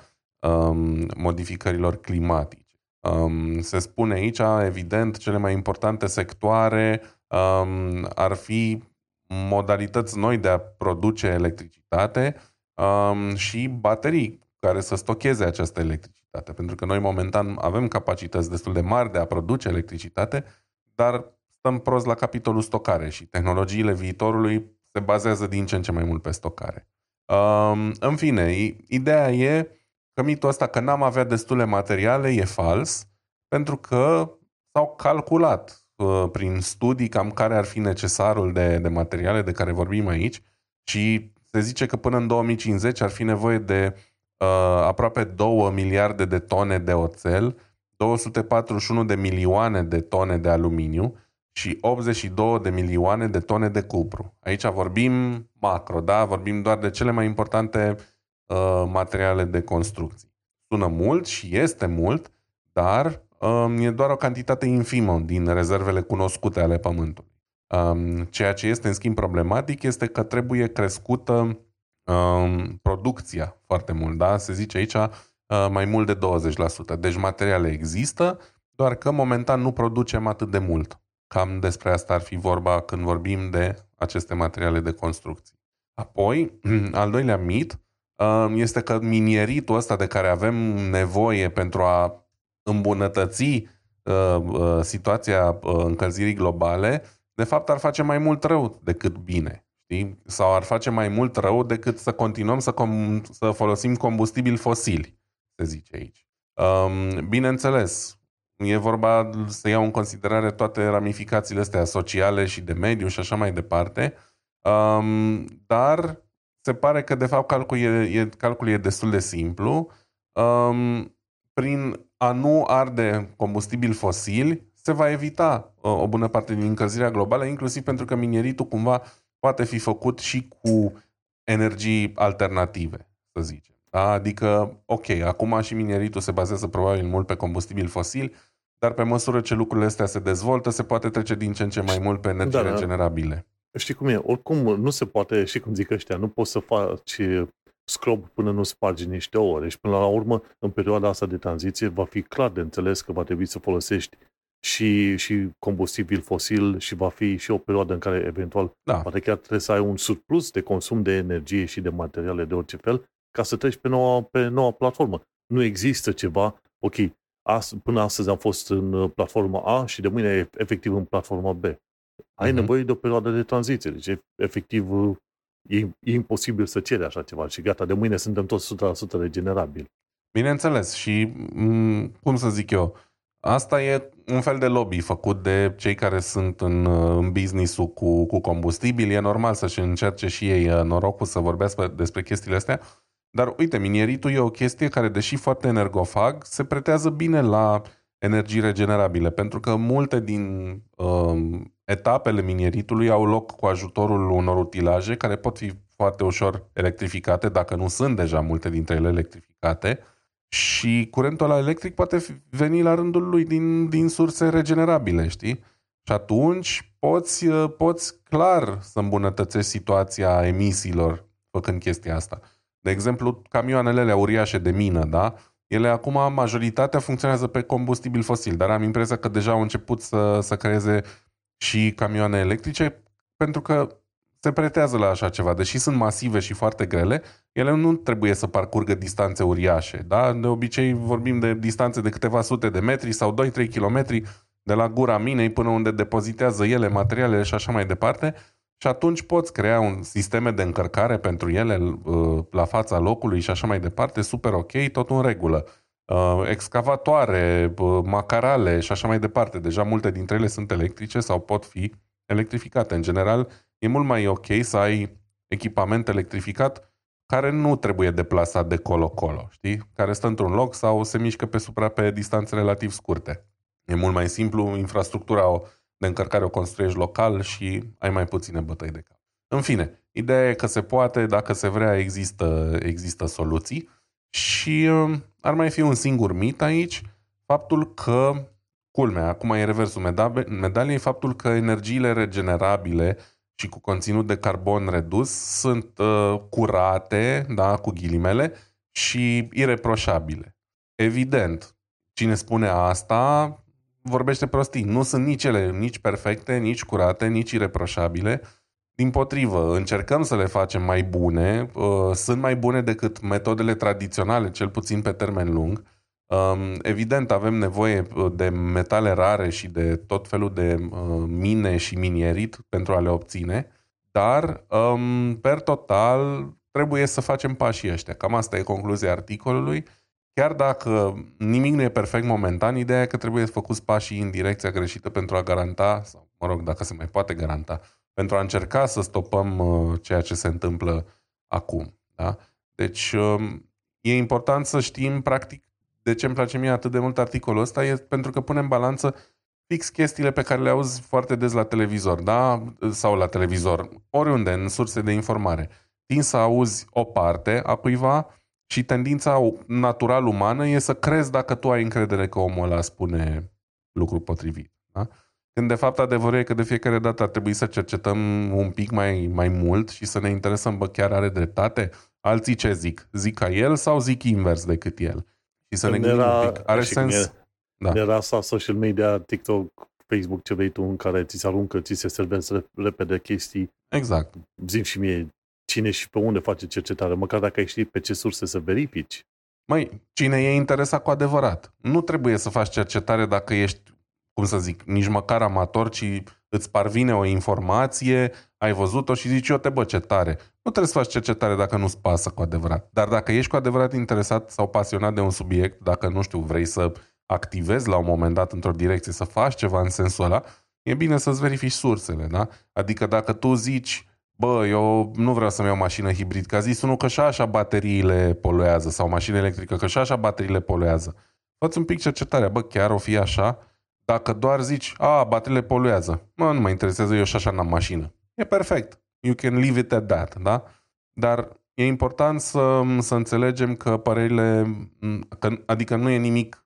um, modificărilor climatice. Um, se spune aici, evident, cele mai importante sectoare um, ar fi modalități noi de a produce electricitate și baterii care să stocheze această electricitate. Pentru că noi momentan avem capacități destul de mari de a produce electricitate, dar stăm prost la capitolul stocare și tehnologiile viitorului se bazează din ce în ce mai mult pe stocare. Um, în fine, ideea e că mitul ăsta că n-am avea destule materiale e fals, pentru că s-au calculat uh, prin studii cam care ar fi necesarul de, de materiale de care vorbim aici și se zice că până în 2050 ar fi nevoie de aproape 2 miliarde de tone de oțel, 241 de milioane de tone de aluminiu și 82 de milioane de tone de cupru. Aici vorbim macro, da? Vorbim doar de cele mai importante uh, materiale de construcții. Sună mult și este mult, dar um, e doar o cantitate infimă din rezervele cunoscute ale Pământului. Um, ceea ce este în schimb problematic este că trebuie crescută um, producția foarte mult, da? Se zice aici uh, mai mult de 20%. Deci materiale există, doar că momentan nu producem atât de mult. Cam despre asta ar fi vorba când vorbim de aceste materiale de construcții. Apoi, al doilea mit um, este că minieritul ăsta de care avem nevoie pentru a îmbunătăți uh, uh, situația uh, încălzirii globale, de fapt ar face mai mult rău decât bine. Știi? Sau ar face mai mult rău decât să continuăm să, com- să folosim combustibili fosili, se zice aici. Um, bineînțeles, e vorba să iau în considerare toate ramificațiile astea sociale și de mediu și așa mai departe, um, dar se pare că de fapt calculul e, e, calculul e destul de simplu. Um, prin a nu arde combustibili fosili, se va evita uh, o bună parte din încălzirea globală, inclusiv pentru că mineritul cumva poate fi făcut și cu energii alternative, să zicem. Da? Adică, ok, acum și mineritul se bazează probabil mult pe combustibil fosil, dar pe măsură ce lucrurile astea se dezvoltă, se poate trece din ce în ce mai mult pe energii da, da. Regenerabile. Știi cum e? Oricum nu se poate, și cum zic ăștia, nu poți să faci scrob până nu spargi niște ore. Și până la urmă, în perioada asta de tranziție, va fi clar de înțeles că va trebui să folosești și, și combustibil fosil și va fi și o perioadă în care eventual da. poate chiar trebuie să ai un surplus de consum de energie și de materiale de orice fel ca să treci pe noua, pe noua platformă. Nu există ceva, ok, as, până astăzi am fost în uh, platforma A și de mâine efectiv în platforma B. Ai uh-huh. nevoie de o perioadă de tranziție, deci efectiv uh, e, e imposibil să ceri așa ceva și gata, de mâine suntem toți 100% regenerabili. Bineînțeles și, mm, cum să zic eu, Asta e un fel de lobby făcut de cei care sunt în, în business-ul cu, cu combustibil. E normal să-și încerce și ei uh, norocul să vorbească despre chestiile astea. Dar uite, mineritul e o chestie care, deși foarte energofag, se pretează bine la energii regenerabile, pentru că multe din uh, etapele minieritului au loc cu ajutorul unor utilaje care pot fi foarte ușor electrificate, dacă nu sunt deja multe dintre ele electrificate, și curentul ăla electric poate veni la rândul lui din, din surse regenerabile, știi? Și atunci poți, uh, poți clar să îmbunătățești situația emisiilor făcând chestia asta. De exemplu, camioanele alea uriașe de mină, da? Ele acum, majoritatea funcționează pe combustibil fosil, dar am impresia că deja au început să, să creeze și camioane electrice, pentru că se pretează la așa ceva. Deși sunt masive și foarte grele, ele nu trebuie să parcurgă distanțe uriașe. Da? De obicei vorbim de distanțe de câteva sute de metri sau 2-3 km de la gura minei până unde depozitează ele materialele și așa mai departe. Și atunci poți crea un sisteme de încărcare pentru ele uh, la fața locului și așa mai departe, super ok, tot în regulă. Uh, excavatoare, uh, macarale și așa mai departe. Deja multe dintre ele sunt electrice sau pot fi electrificate. În general, e mult mai ok să ai echipament electrificat care nu trebuie deplasat de colo-colo, știi? Care stă într-un loc sau se mișcă pe supra pe distanțe relativ scurte. E mult mai simplu, infrastructura de încărcare o construiești local și ai mai puține bătăi de cap. În fine, ideea e că se poate, dacă se vrea, există, există soluții și um, ar mai fi un singur mit aici, faptul că, culmea, acum e reversul medaliei, faptul că energiile regenerabile și cu conținut de carbon redus sunt uh, curate, da, cu ghilimele, și ireproșabile. Evident, cine spune asta vorbește prostii. Nu sunt nici ele nici perfecte, nici curate, nici ireproșabile. Din potrivă, încercăm să le facem mai bune, uh, sunt mai bune decât metodele tradiționale, cel puțin pe termen lung. Um, evident, avem nevoie uh, de metale rare și de tot felul de uh, mine și minierit pentru a le obține, dar, um, per total, trebuie să facem pașii ăștia. Cam asta e concluzia articolului. Chiar dacă nimic nu e perfect momentan, ideea e că trebuie făcut pașii în direcția greșită pentru a garanta, sau mă rog, dacă se mai poate garanta, pentru a încerca să stopăm uh, ceea ce se întâmplă acum. Da? Deci, um, e important să știm, practic, de ce îmi place mie atât de mult articolul ăsta, e pentru că punem balanță fix chestiile pe care le auzi foarte des la televizor, da? Sau la televizor, oriunde, în surse de informare. Tin să auzi o parte a cuiva și tendința natural umană e să crezi dacă tu ai încredere că omul ăla spune lucru potrivit. Da? Când de fapt adevărul e că de fiecare dată ar trebui să cercetăm un pic mai, mai mult și să ne interesăm, bă, chiar are dreptate? Alții ce zic? Zic ca el sau zic invers decât el? Și să Când ne gândim era- un pic. Are și sens? cum Da. Era asta social media, TikTok, Facebook, ce vrei tu, în care ți se aruncă, ți se servesc rep- repede chestii. Exact. Zim și mie cine și pe unde face cercetare, măcar dacă ai ști pe ce surse să verifici. Măi, cine e interesat cu adevărat? Nu trebuie să faci cercetare dacă ești, cum să zic, nici măcar amator, ci îți parvine o informație, ai văzut-o și zici, eu te bă, ce tare. Nu trebuie să faci cercetare dacă nu-ți pasă cu adevărat. Dar dacă ești cu adevărat interesat sau pasionat de un subiect, dacă, nu știu, vrei să activezi la un moment dat într-o direcție, să faci ceva în sensul ăla, e bine să-ți verifici sursele, da? Adică dacă tu zici, bă, eu nu vreau să-mi iau mașină hibrid, că a zis unul că și așa bateriile poluează, sau mașină electrică, că și așa bateriile poluează. Fă-ți un pic cercetarea, bă, chiar o fi așa? Dacă doar zici, a, bateriile poluează, mă, nu mă interesează, eu și așa n-am mașină. E perfect. You can leave it at that, da? Dar e important să, să înțelegem că părerile, că, adică nu e nimic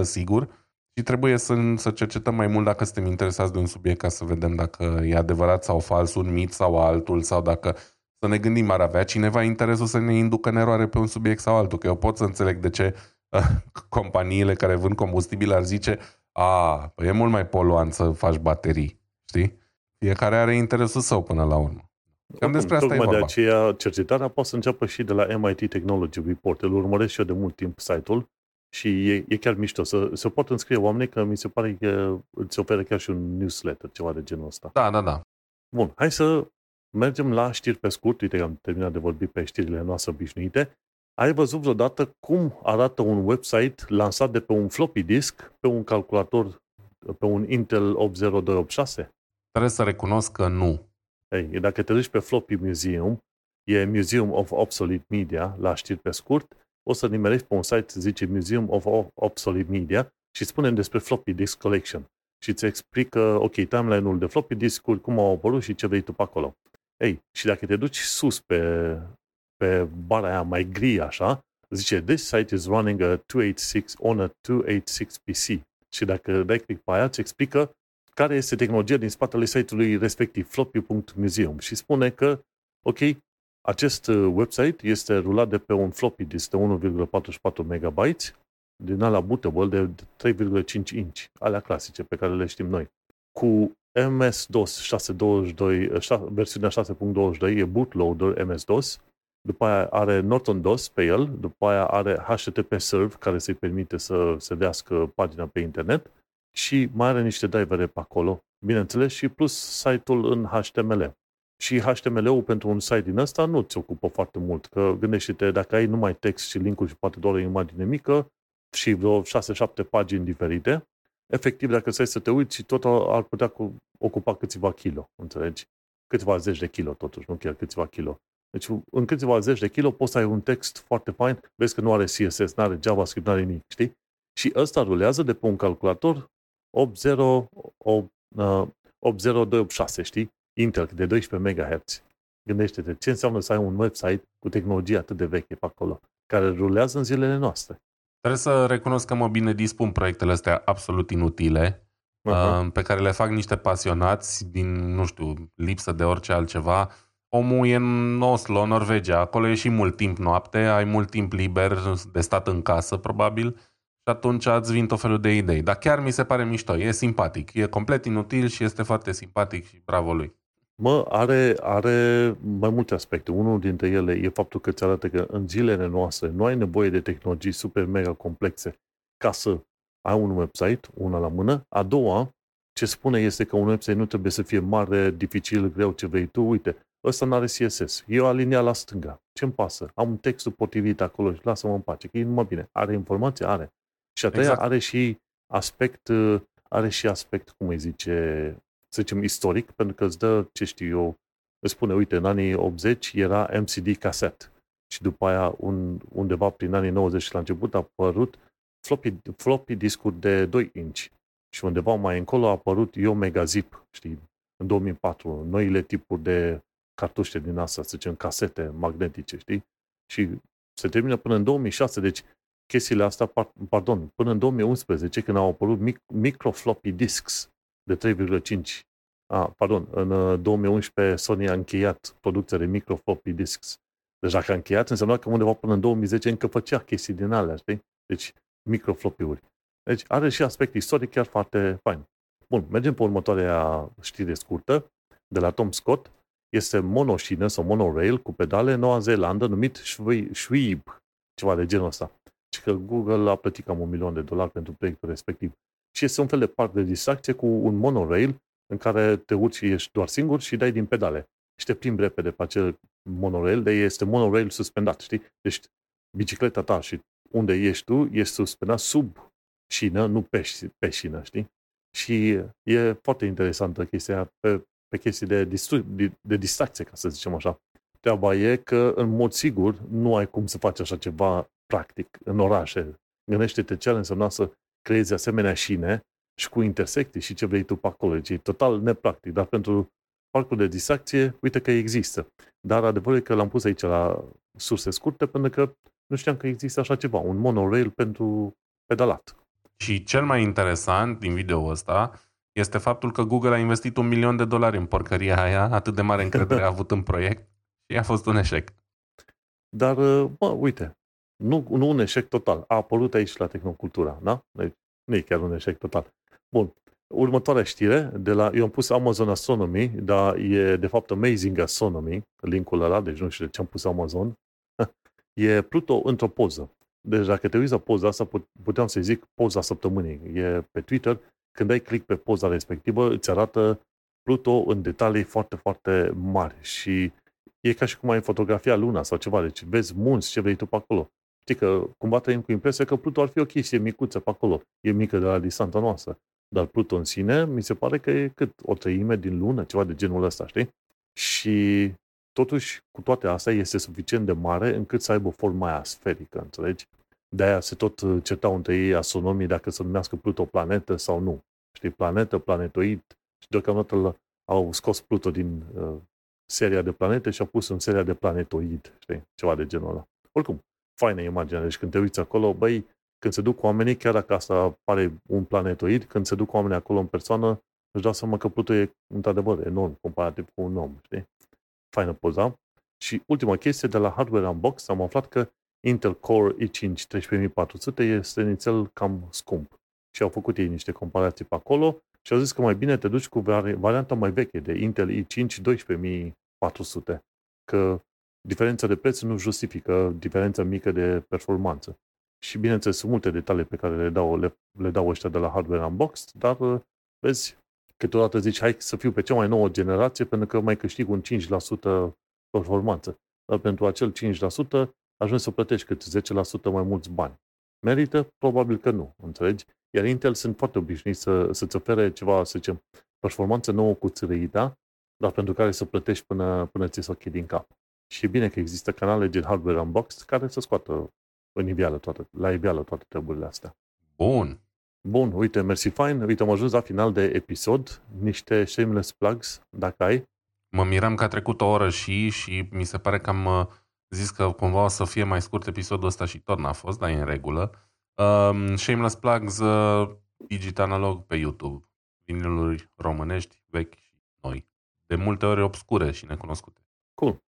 100% sigur și trebuie să, să cercetăm mai mult dacă suntem interesați de un subiect ca să vedem dacă e adevărat sau fals, un mit sau altul, sau dacă să ne gândim, ar avea cineva interesul să ne inducă în eroare pe un subiect sau altul. Că eu pot să înțeleg de ce uh, companiile care vând combustibil ar zice a, păi e mult mai poluant să faci baterii, știi? Fiecare are interesul său până la urmă. Cam despre asta e Tocmai de vorba. aceea cercetarea poate să înceapă și de la MIT Technology Report. Îl urmăresc și eu de mult timp site-ul și e, e chiar mișto. Să, se pot înscrie oamenii că mi se pare că îți oferă chiar și un newsletter, ceva de genul ăsta. Da, da, da. Bun, hai să mergem la știri pe scurt. Uite că am terminat de vorbit pe știrile noastre obișnuite. Ai văzut vreodată cum arată un website lansat de pe un floppy disk pe un calculator, pe un Intel 80286? Trebuie să recunosc că nu. Ei, dacă te duci pe Floppy Museum, e Museum of Obsolete Media, la știri pe scurt, o să nimerești pe un site, zice Museum of Obsolete Media și spunem despre Floppy Disk Collection. Și îți explică, ok, timeline-ul de floppy disk-uri, cum au apărut și ce vrei tu pe acolo. Ei, și dacă te duci sus pe, pe bara aia mai gri așa, zice, this site is running a 286 on a 286 PC. Și dacă dai click pe aia, îți explică care este tehnologia din spatele site-ului respectiv, floppy.museum și spune că, ok, acest uh, website este rulat de pe un floppy disk de 1,44 MB din ala bootable de 3,5 inch, alea clasice pe care le știm noi. Cu MS-DOS 622, șa- versiunea 6.22 e bootloader MS-DOS, după aia are Norton DOS pe el, după aia are HTTP Serve care să-i permite să se dească pagina pe internet și mai are niște drivere pe acolo, bineînțeles, și plus site-ul în HTML. Și HTML-ul pentru un site din ăsta nu ți ocupă foarte mult, că gândește-te, dacă ai numai text și linkuri și poate doar o imagine mică și vreo 6-7 pagini diferite, efectiv, dacă stai să te uiți, tot ar putea cu- ocupa câțiva kilo, înțelegi? Câțiva zeci de kilo, totuși, nu chiar câțiva kilo. Deci, în câțiva zeci de kilo poți să ai un text foarte fain, vezi că nu are CSS, nu are JavaScript, nu are nimic, știi? Și ăsta rulează de pe un calculator 80286, știi? Intel de 12 MHz. Gândește-te ce înseamnă să ai un website cu tehnologie atât de veche pe acolo, care rulează în zilele noastre. Trebuie să recunosc că mă bine dispun proiectele astea absolut inutile, Aha. uh, pe care le fac niște pasionați din, nu știu, lipsă de orice altceva. Omul e în Oslo, Norvegia, acolo e și mult timp noapte, ai mult timp liber de stat în casă, probabil, și atunci ați vin tot felul de idei. Dar chiar mi se pare mișto, e simpatic, e complet inutil și este foarte simpatic și bravo lui. Mă, are, are mai multe aspecte. Unul dintre ele e faptul că îți arată că în zilele noastre nu ai nevoie de tehnologii super mega complexe ca să ai un website, una la mână. A doua, ce spune este că un website nu trebuie să fie mare, dificil, greu, ce vrei tu. Uite, ăsta nu are CSS. Eu alinea la stânga. Ce-mi pasă? Am textul potrivit acolo și lasă-mă în pace. Că e numai bine. Are informație? Are. Și a treia Exact. are și aspect, uh, are și aspect, cum îi zice, să zicem, istoric, pentru că îți dă, ce știu eu, îți spune, uite, în anii 80 era MCD cassette și după aia un, undeva prin anii 90 și la început a apărut floppy, floppy discuri de 2 inch și undeva mai încolo a apărut Yo Mega Zip, știi, în 2004, noile tipuri de cartușe din asta, să zicem, casete magnetice, știi? Și se termină până în 2006, deci chestiile astea, pardon, până în 2011, când au apărut mic, micro floppy disks de 3,5. Ah, pardon, în 2011 uh, Sony a încheiat producția de micro floppy disks. Deci dacă a încheiat, înseamnă că undeva până în 2010 încă făcea chestii din alea, știi? Deci, micro floppy-uri. Deci are și aspect istoric chiar foarte fain. Bun, mergem pe următoarea știre scurtă de la Tom Scott. Este monoșină sau monorail cu pedale în Noua Zeelandă numit Schweeb, ceva de genul ăsta. Și că Google a plătit cam un milion de dolari pentru proiectul respectiv. Și este un fel de parc de distracție cu un monorail în care te urci și ești doar singur și dai din pedale. Și te plimbi repede pe acel monorail, de este monorail suspendat, știi? Deci bicicleta ta și unde ești tu, ești suspendat sub șină, nu pe, pe șină, știi? Și e foarte interesantă chestia pe, pe chestii de, distru- de, de distracție, ca să zicem așa. Treaba e că, în mod sigur, nu ai cum să faci așa ceva practic în orașe. Gândește-te ce ar însemna să creezi asemenea șine și cu intersecții și ce vrei tu pe acolo. Deci e total nepractic, dar pentru parcul de distracție, uite că există. Dar adevărul e că l-am pus aici la surse scurte pentru că nu știam că există așa ceva, un monorail pentru pedalat. Și cel mai interesant din video ăsta este faptul că Google a investit un milion de dolari în porcăria aia, atât de mare încredere a avut în proiect și a fost un eșec. Dar, mă, uite, nu, nu un eșec total. A apărut aici la Tehnocultura, da? Deci, nu e chiar un eșec total. Bun. Următoarea știre, de la, eu am pus Amazon Astronomy, dar e de fapt Amazing Astronomy, linkul ăla, deci nu știu de ce am pus Amazon. e Pluto într-o poză. Deci dacă te uiți la poza asta, puteam să zic poza săptămânii. E pe Twitter, când dai click pe poza respectivă, îți arată Pluto în detalii foarte, foarte mari și e ca și cum ai fotografia luna sau ceva, deci vezi munți, ce vrei tu pe acolo. Știi că cumva trăim cu impresia că Pluto ar fi o chestie micuță pe acolo. E mică de la distanța noastră. Dar Pluto în sine, mi se pare că e cât o treime din lună, ceva de genul ăsta, știi? Și totuși, cu toate astea, este suficient de mare încât să aibă forma aia sferică, înțelegi? De-aia se tot certau între ei astronomii dacă să numească Pluto planetă sau nu. Știi, planetă, planetoid. Și deocamdată au scos Pluto din uh, seria de planete și au pus în seria de planetoid, știi? Ceva de genul ăla. Oricum, faină imaginea. Deci când te uiți acolo, băi, când se duc oamenii, chiar dacă asta pare un planetoid, când se duc oamenii acolo în persoană, își dau seama că Pluto e într-adevăr enorm comparativ cu un om, știi? Faină poza. Și ultima chestie, de la Hardware Unbox am aflat că Intel Core i5 13400 este inițial cam scump. Și au făcut ei niște comparații pe acolo și au zis că mai bine te duci cu varianta mai veche de Intel i5 12400. Că diferența de preț nu justifică diferența mică de performanță. Și bineînțeles, sunt multe detalii pe care le dau, le, le dau ăștia de la Hardware Unboxed, dar vezi, câteodată zici, hai să fiu pe cea mai nouă generație pentru că mai câștig un 5% performanță. Dar pentru acel 5% ajungi să plătești cât 10% mai mulți bani. Merită? Probabil că nu, înțelegi? Iar Intel sunt foarte obișnuiți să, să-ți ofere ceva, să zicem, performanță nouă cu țărăita, dar pentru care să plătești până, până ți-e ochii din cap. Și e bine că există canale gen Hardware Unboxed care să scoată în iveală toate, la iveală toate treburile astea. Bun. Bun, uite, mersi fain. Uite, am ajuns la final de episod. Niște shameless plugs, dacă ai. Mă miram că a trecut o oră și și mi se pare că am uh, zis că cumva o să fie mai scurt episodul ăsta și tot n-a fost, dar e în regulă. Um, shameless plugs uh, digital analog pe YouTube. Viniluri românești, vechi și noi. De multe ori obscure și necunoscute. Cool.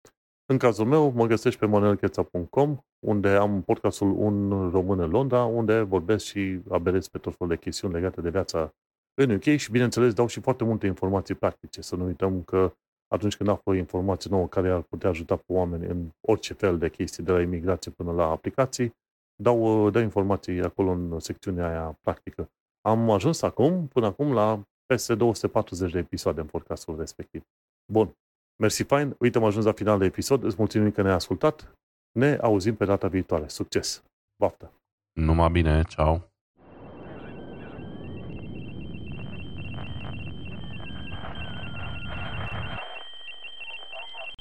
În cazul meu, mă găsești pe monelcheța.com, unde am podcastul Un Român în Londra, unde vorbesc și aberesc pe tot felul de chestiuni legate de viața în UK și, bineînțeles, dau și foarte multe informații practice. Să nu uităm că atunci când află o informație nouă care ar putea ajuta pe oameni în orice fel de chestii, de la imigrație până la aplicații, dau, dau informații acolo în secțiunea aia practică. Am ajuns acum, până acum, la peste 240 de episoade în podcastul respectiv. Bun. Mersi fain. Uite, am ajuns la final de episod. Îți mulțumim că ne-ai ascultat. Ne auzim pe data viitoare. Succes! Baftă! Numai bine, ceau!